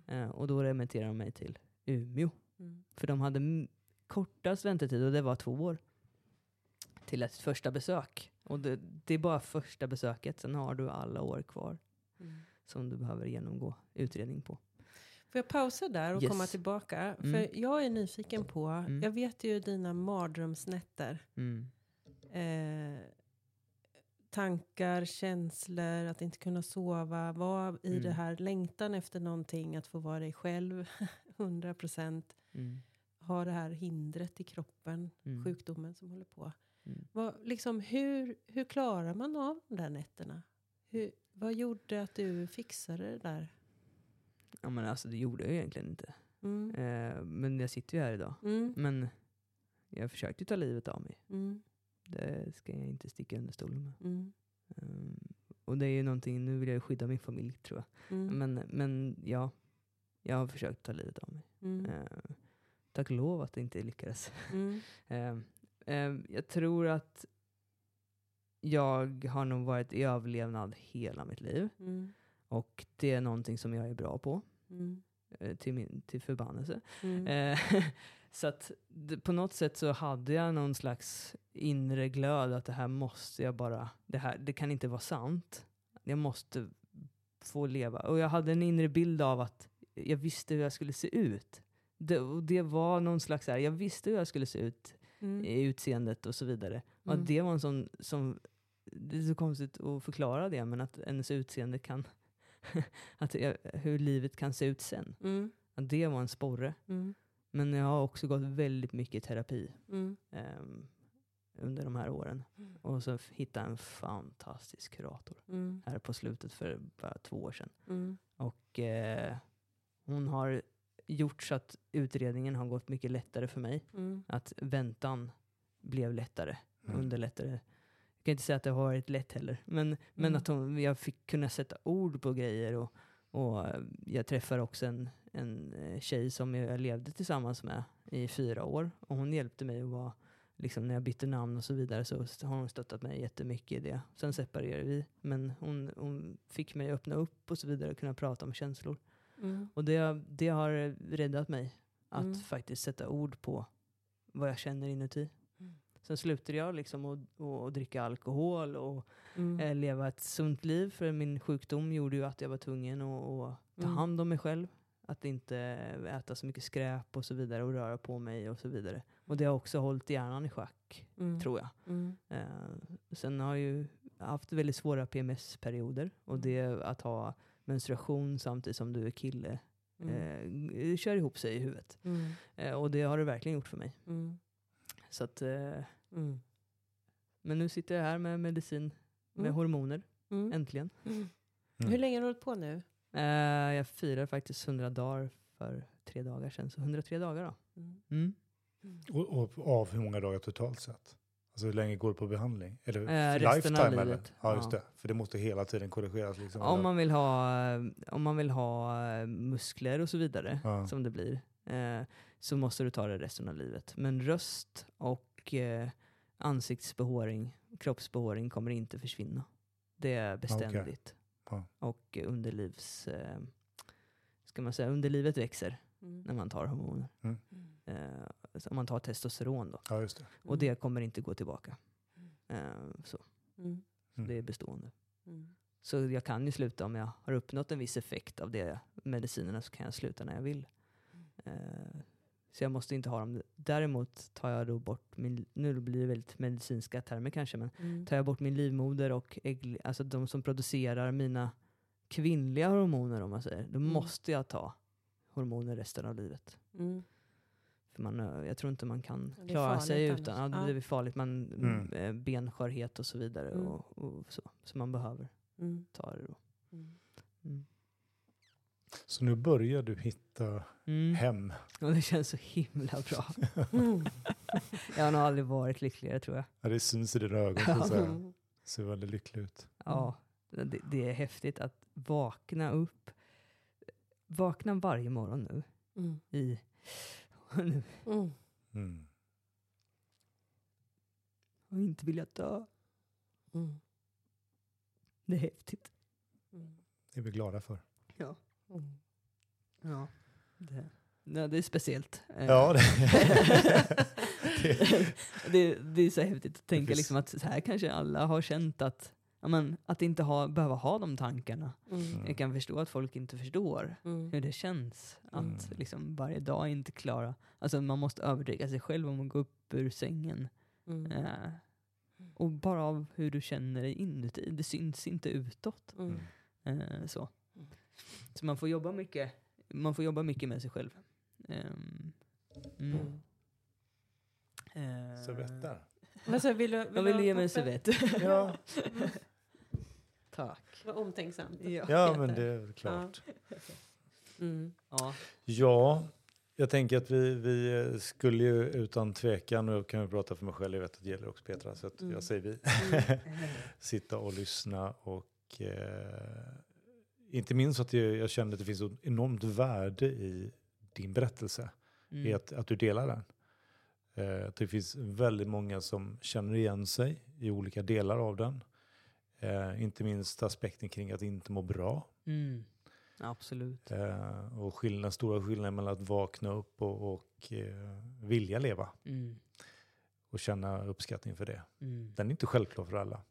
Eh, och då remitterade de mig till Umeå. Mm. För de hade kortast väntetid och det var två år. Till ett första besök. Och det, det är bara första besöket, sen har du alla år kvar Mm. som du behöver genomgå utredning på. Får jag pausa där och Yes. komma tillbaka? Mm. För jag är nyfiken på, Mm. jag vet ju dina mardrömsnätter. Mm. Eh, tankar, känslor, att inte kunna sova. Vara i Mm. det här längtan efter någonting, att få vara dig själv, 100 procent. Mm. Ha det här hindret i kroppen, Mm. sjukdomen som håller på. Mm. Vad, liksom, hur, hur klarar man av de där nätterna? Hur, vad gjorde att du fixade det där? Ja, men alltså, det gjorde jag egentligen inte. Mm. Eh, men jag sitter ju här idag. Mm. Men jag försökte ta livet av mig. Mm. Det ska jag inte sticka under stolen med. Mm. Ehm, och det är ju någonting, nu vill jag skydda min familj tror jag. Mm. Men, men ja, jag har försökt ta livet av mig. Mm. Eh, tack och lov att det inte lyckades. Mm. Ehm, ehm, jag tror att jag har nog varit i överlevnad hela mitt liv. Mm. Och det är någonting som jag är bra på. Mm. eh, Till, min, till förbannelse. Så att det, på något sätt så hade jag någon slags inre glöd att det här måste jag bara, det här, det kan inte vara sant. Jag måste få leva. Och jag hade en inre bild av att jag visste hur jag skulle se ut. Det, och det var någon slags, här, jag visste hur jag skulle se ut Mm. i utseendet och så vidare. Och Mm. det var en sån, som, det är så konstigt att förklara det, men att ens utseende kan, att hur livet kan se ut sen. Mm. Att det var en sporre. Mm. Men jag har också gått väldigt mycket i terapi Mm. ehm, under de här åren. Mm. Och så hittade jag en fantastisk kurator Mm. här på slutet för bara två år sedan. Mm. Och eh, hon har gjort så att utredningen har gått mycket lättare för mig. Mm. Att väntan blev lättare, Mm. underlättade. Jag kan inte säga att det har varit lätt heller. Men, men Mm. att hon, jag fick kunna sätta ord på grejer. Och, och jag träffade också en, en eh, tjej som jag levde tillsammans med i fyra år. Och hon hjälpte mig att vara, liksom när jag bytte namn och så vidare så har hon stöttat mig jättemycket i det. Sen separerade vi. Men hon, hon fick mig att öppna upp och så vidare och kunna prata om känslor. Mm. Och det, det har räddat mig. Att Mm. faktiskt sätta ord på vad jag känner inuti. Sen slutade jag liksom att, att dricka alkohol och Mm. eh, leva ett sunt liv. För min sjukdom gjorde ju att jag var tvungen att, att ta Mm. hand om mig själv. Att inte äta så mycket skräp och så vidare och röra på mig och så vidare. Och det har också hållit hjärnan i schack, Mm. tror jag. Mm. Eh, sen har jag ju haft väldigt svåra PMS-perioder. Och Mm. det att ha menstruation samtidigt som du är kille Mm. eh, kör ihop sig i huvudet. Mm. Eh, och det har det verkligen gjort för mig. Mm. Så att, eh, Mm. men nu sitter jag här med medicin, med Mm. hormoner, Mm. äntligen. Mm. Mm. Hur länge har du hållit på nu? Eh, jag firar faktiskt 100 dagar för tre dagar sedan, så 103 dagar då. Mm. Mm. Och, och av hur många dagar totalt sett? Alltså hur länge går det på behandling? Eller Eh, resten av eller? livet. Ja, just Ja. det. För det måste hela tiden korrigeras. Liksom. Om, man vill ha, om man vill ha eh, muskler och så vidare, Ja. som det blir, eh, så måste du ta det resten av livet. Men röst och eh, ansiktsbehåring, kroppsbehåring kommer inte försvinna. Det är beständigt. Ja. Och underlivs... Eh, ska man säga, underlivet växer Mm. när man tar hormoner. Mm. Eh, så om man tar testosteron då. ja, just det. Och det kommer inte gå tillbaka. Mm. Eh, så. Mm. Mm. Det är bestående. Mm. Så jag kan ju sluta om jag har uppnått en viss effekt av det medicinerna så kan jag sluta när jag vill. Eh, så jag måste inte ha dem. Däremot tar jag då bort min, nu blir det väldigt medicinska termer kanske, men Mm. tar jag bort min livmoder och ägg, alltså de som producerar mina kvinnliga hormoner om man säger, då Mm. måste jag ta hormoner resten av livet. Mm. För man, eh, jag tror inte man kan klara sig annars. utan, ja, det blir farligt, man, Mm. eh, benskörhet och så vidare Mm. och, och så, så man behöver Mm. ta det då. Så nu börjar du hitta Mm. hem. Och det känns så himla bra. Mm. Jag har nog aldrig varit lyckligare tror jag. Ja, det syns i dina ögon. Säga. Ser väldigt lycklig ut. Ja, det, det är häftigt att vakna upp vakna varje morgon nu Mm. i... nu, Mm. Mm. och inte vilja dö. Mm. Det är häftigt. Mm. Det är vi glada för. Ja. Mm. Ja. Det, ja, det är speciellt. Eh, Ja, det, det, det är så häftigt att tänka liksom att så här kanske alla har känt att, ja, men, att inte ha, behöva ha de tankarna. Mm. Jag kan förstå att folk inte förstår Mm. hur det känns att Mm. liksom varje dag inte klara, alltså man måste övertyga sig själv om att gå upp ur sängen. Mm. Eh, och bara av hur du känner dig inuti, det syns inte utåt. Mm. Eh, så. Så man får jobba mycket, man får jobba mycket med sig själv. Ehm, mm. Mm. Eh, servetter. Vad sa, vill du, vill Jag du vill ha ge mig en servett. Ja, Tack. Vad omtänksamt. Ja. ja, men det är klart. Mm. Ja. Ja, jag tänker att vi, vi skulle ju utan tvekan, och jag kan ju prata för mig själv, jag vet att det gäller också Petra, så att Mm. jag säger vi, Mm. sitta och lyssna och eh, inte minst att jag, jag kände att det finns ett enormt värde i din berättelse, Mm. i att, att du delar den. Eh, att det finns väldigt många som känner igen sig i olika delar av den. Eh, inte minst aspekten kring att inte må bra. Mm. Absolut. Eh, och skillnad, stora skillnaden mellan att vakna upp och, och eh, vilja leva. Mm. Och känna uppskattning för det. Mm. Den är inte självklar för alla.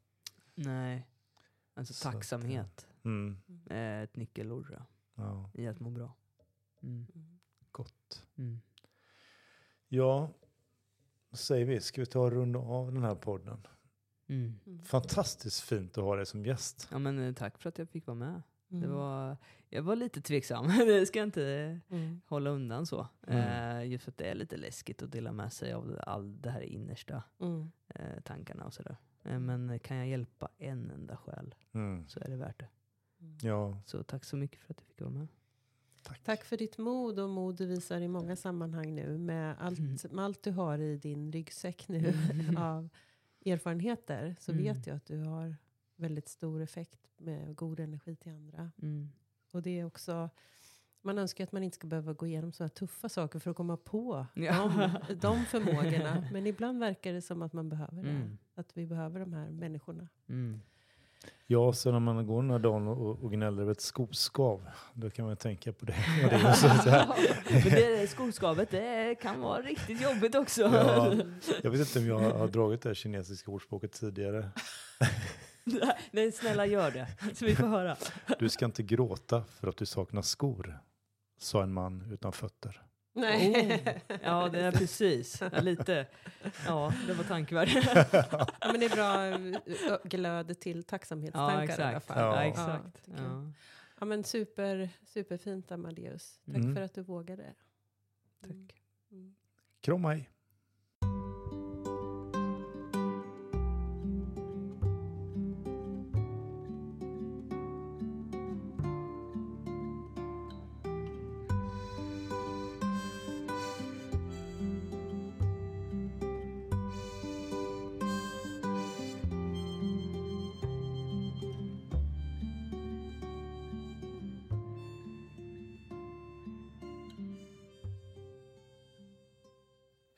Nej. Alltså Så att, eh, tacksamhet Mm, är ett nyckelord tror jag, ja, i att må bra. Mm. Gott. Mm. Ja, vad säger vi? Ska vi ta och runda av den här podden? Mm. Fantastiskt fint att ha dig som gäst. Ja, men, eh, tack för att jag fick vara med. Det Mm. var, jag var lite tveksam, det ska jag inte Mm. hålla undan så. Mm. Eh, just för att det är lite läskigt att dela med sig av all det här innersta Mm. eh, tankarna och sådär. Eh, men kan jag hjälpa en enda själ Mm. så är det värt det. Mm. Ja, Så tack så mycket för att jag fick vara med. tack. Tack för ditt mod och mod du visar i många sammanhang nu med allt, Mm. med allt du har i din ryggsäck nu Mm. av erfarenheter så Mm. vet jag att du har väldigt stor effekt med god energi till andra. Mm. Och det är också, man önskar att man inte ska behöva gå igenom sådana tuffa saker för att komma på Ja. de, de förmågorna. Men ibland verkar det som att man behöver det. Mm. Att vi behöver de här människorna. Ja, så när man går den här dagen och, och gnäller över ett skoskav, då kan man tänka på det. Det. Men det skoskavet det kan vara riktigt jobbigt också. Ja. Jag vet inte om jag har dragit det här kinesiska ordspråket tidigare. Nej, snälla gör det, så vi får höra. Du ska inte gråta för att du saknar skor, sa en man utan fötter. Nej. Oh. Ja, det är precis. Ja, lite. Ja, det var tankvärt. ja, men det är bra glöd till Ja, tacksamhetstankar i alla fall. Ja. Ja, Ja, exakt. Ja. Ja, men super, superfint Amadeus. Tack Mm. för att du vågade. Tack. Mm. Kram hej!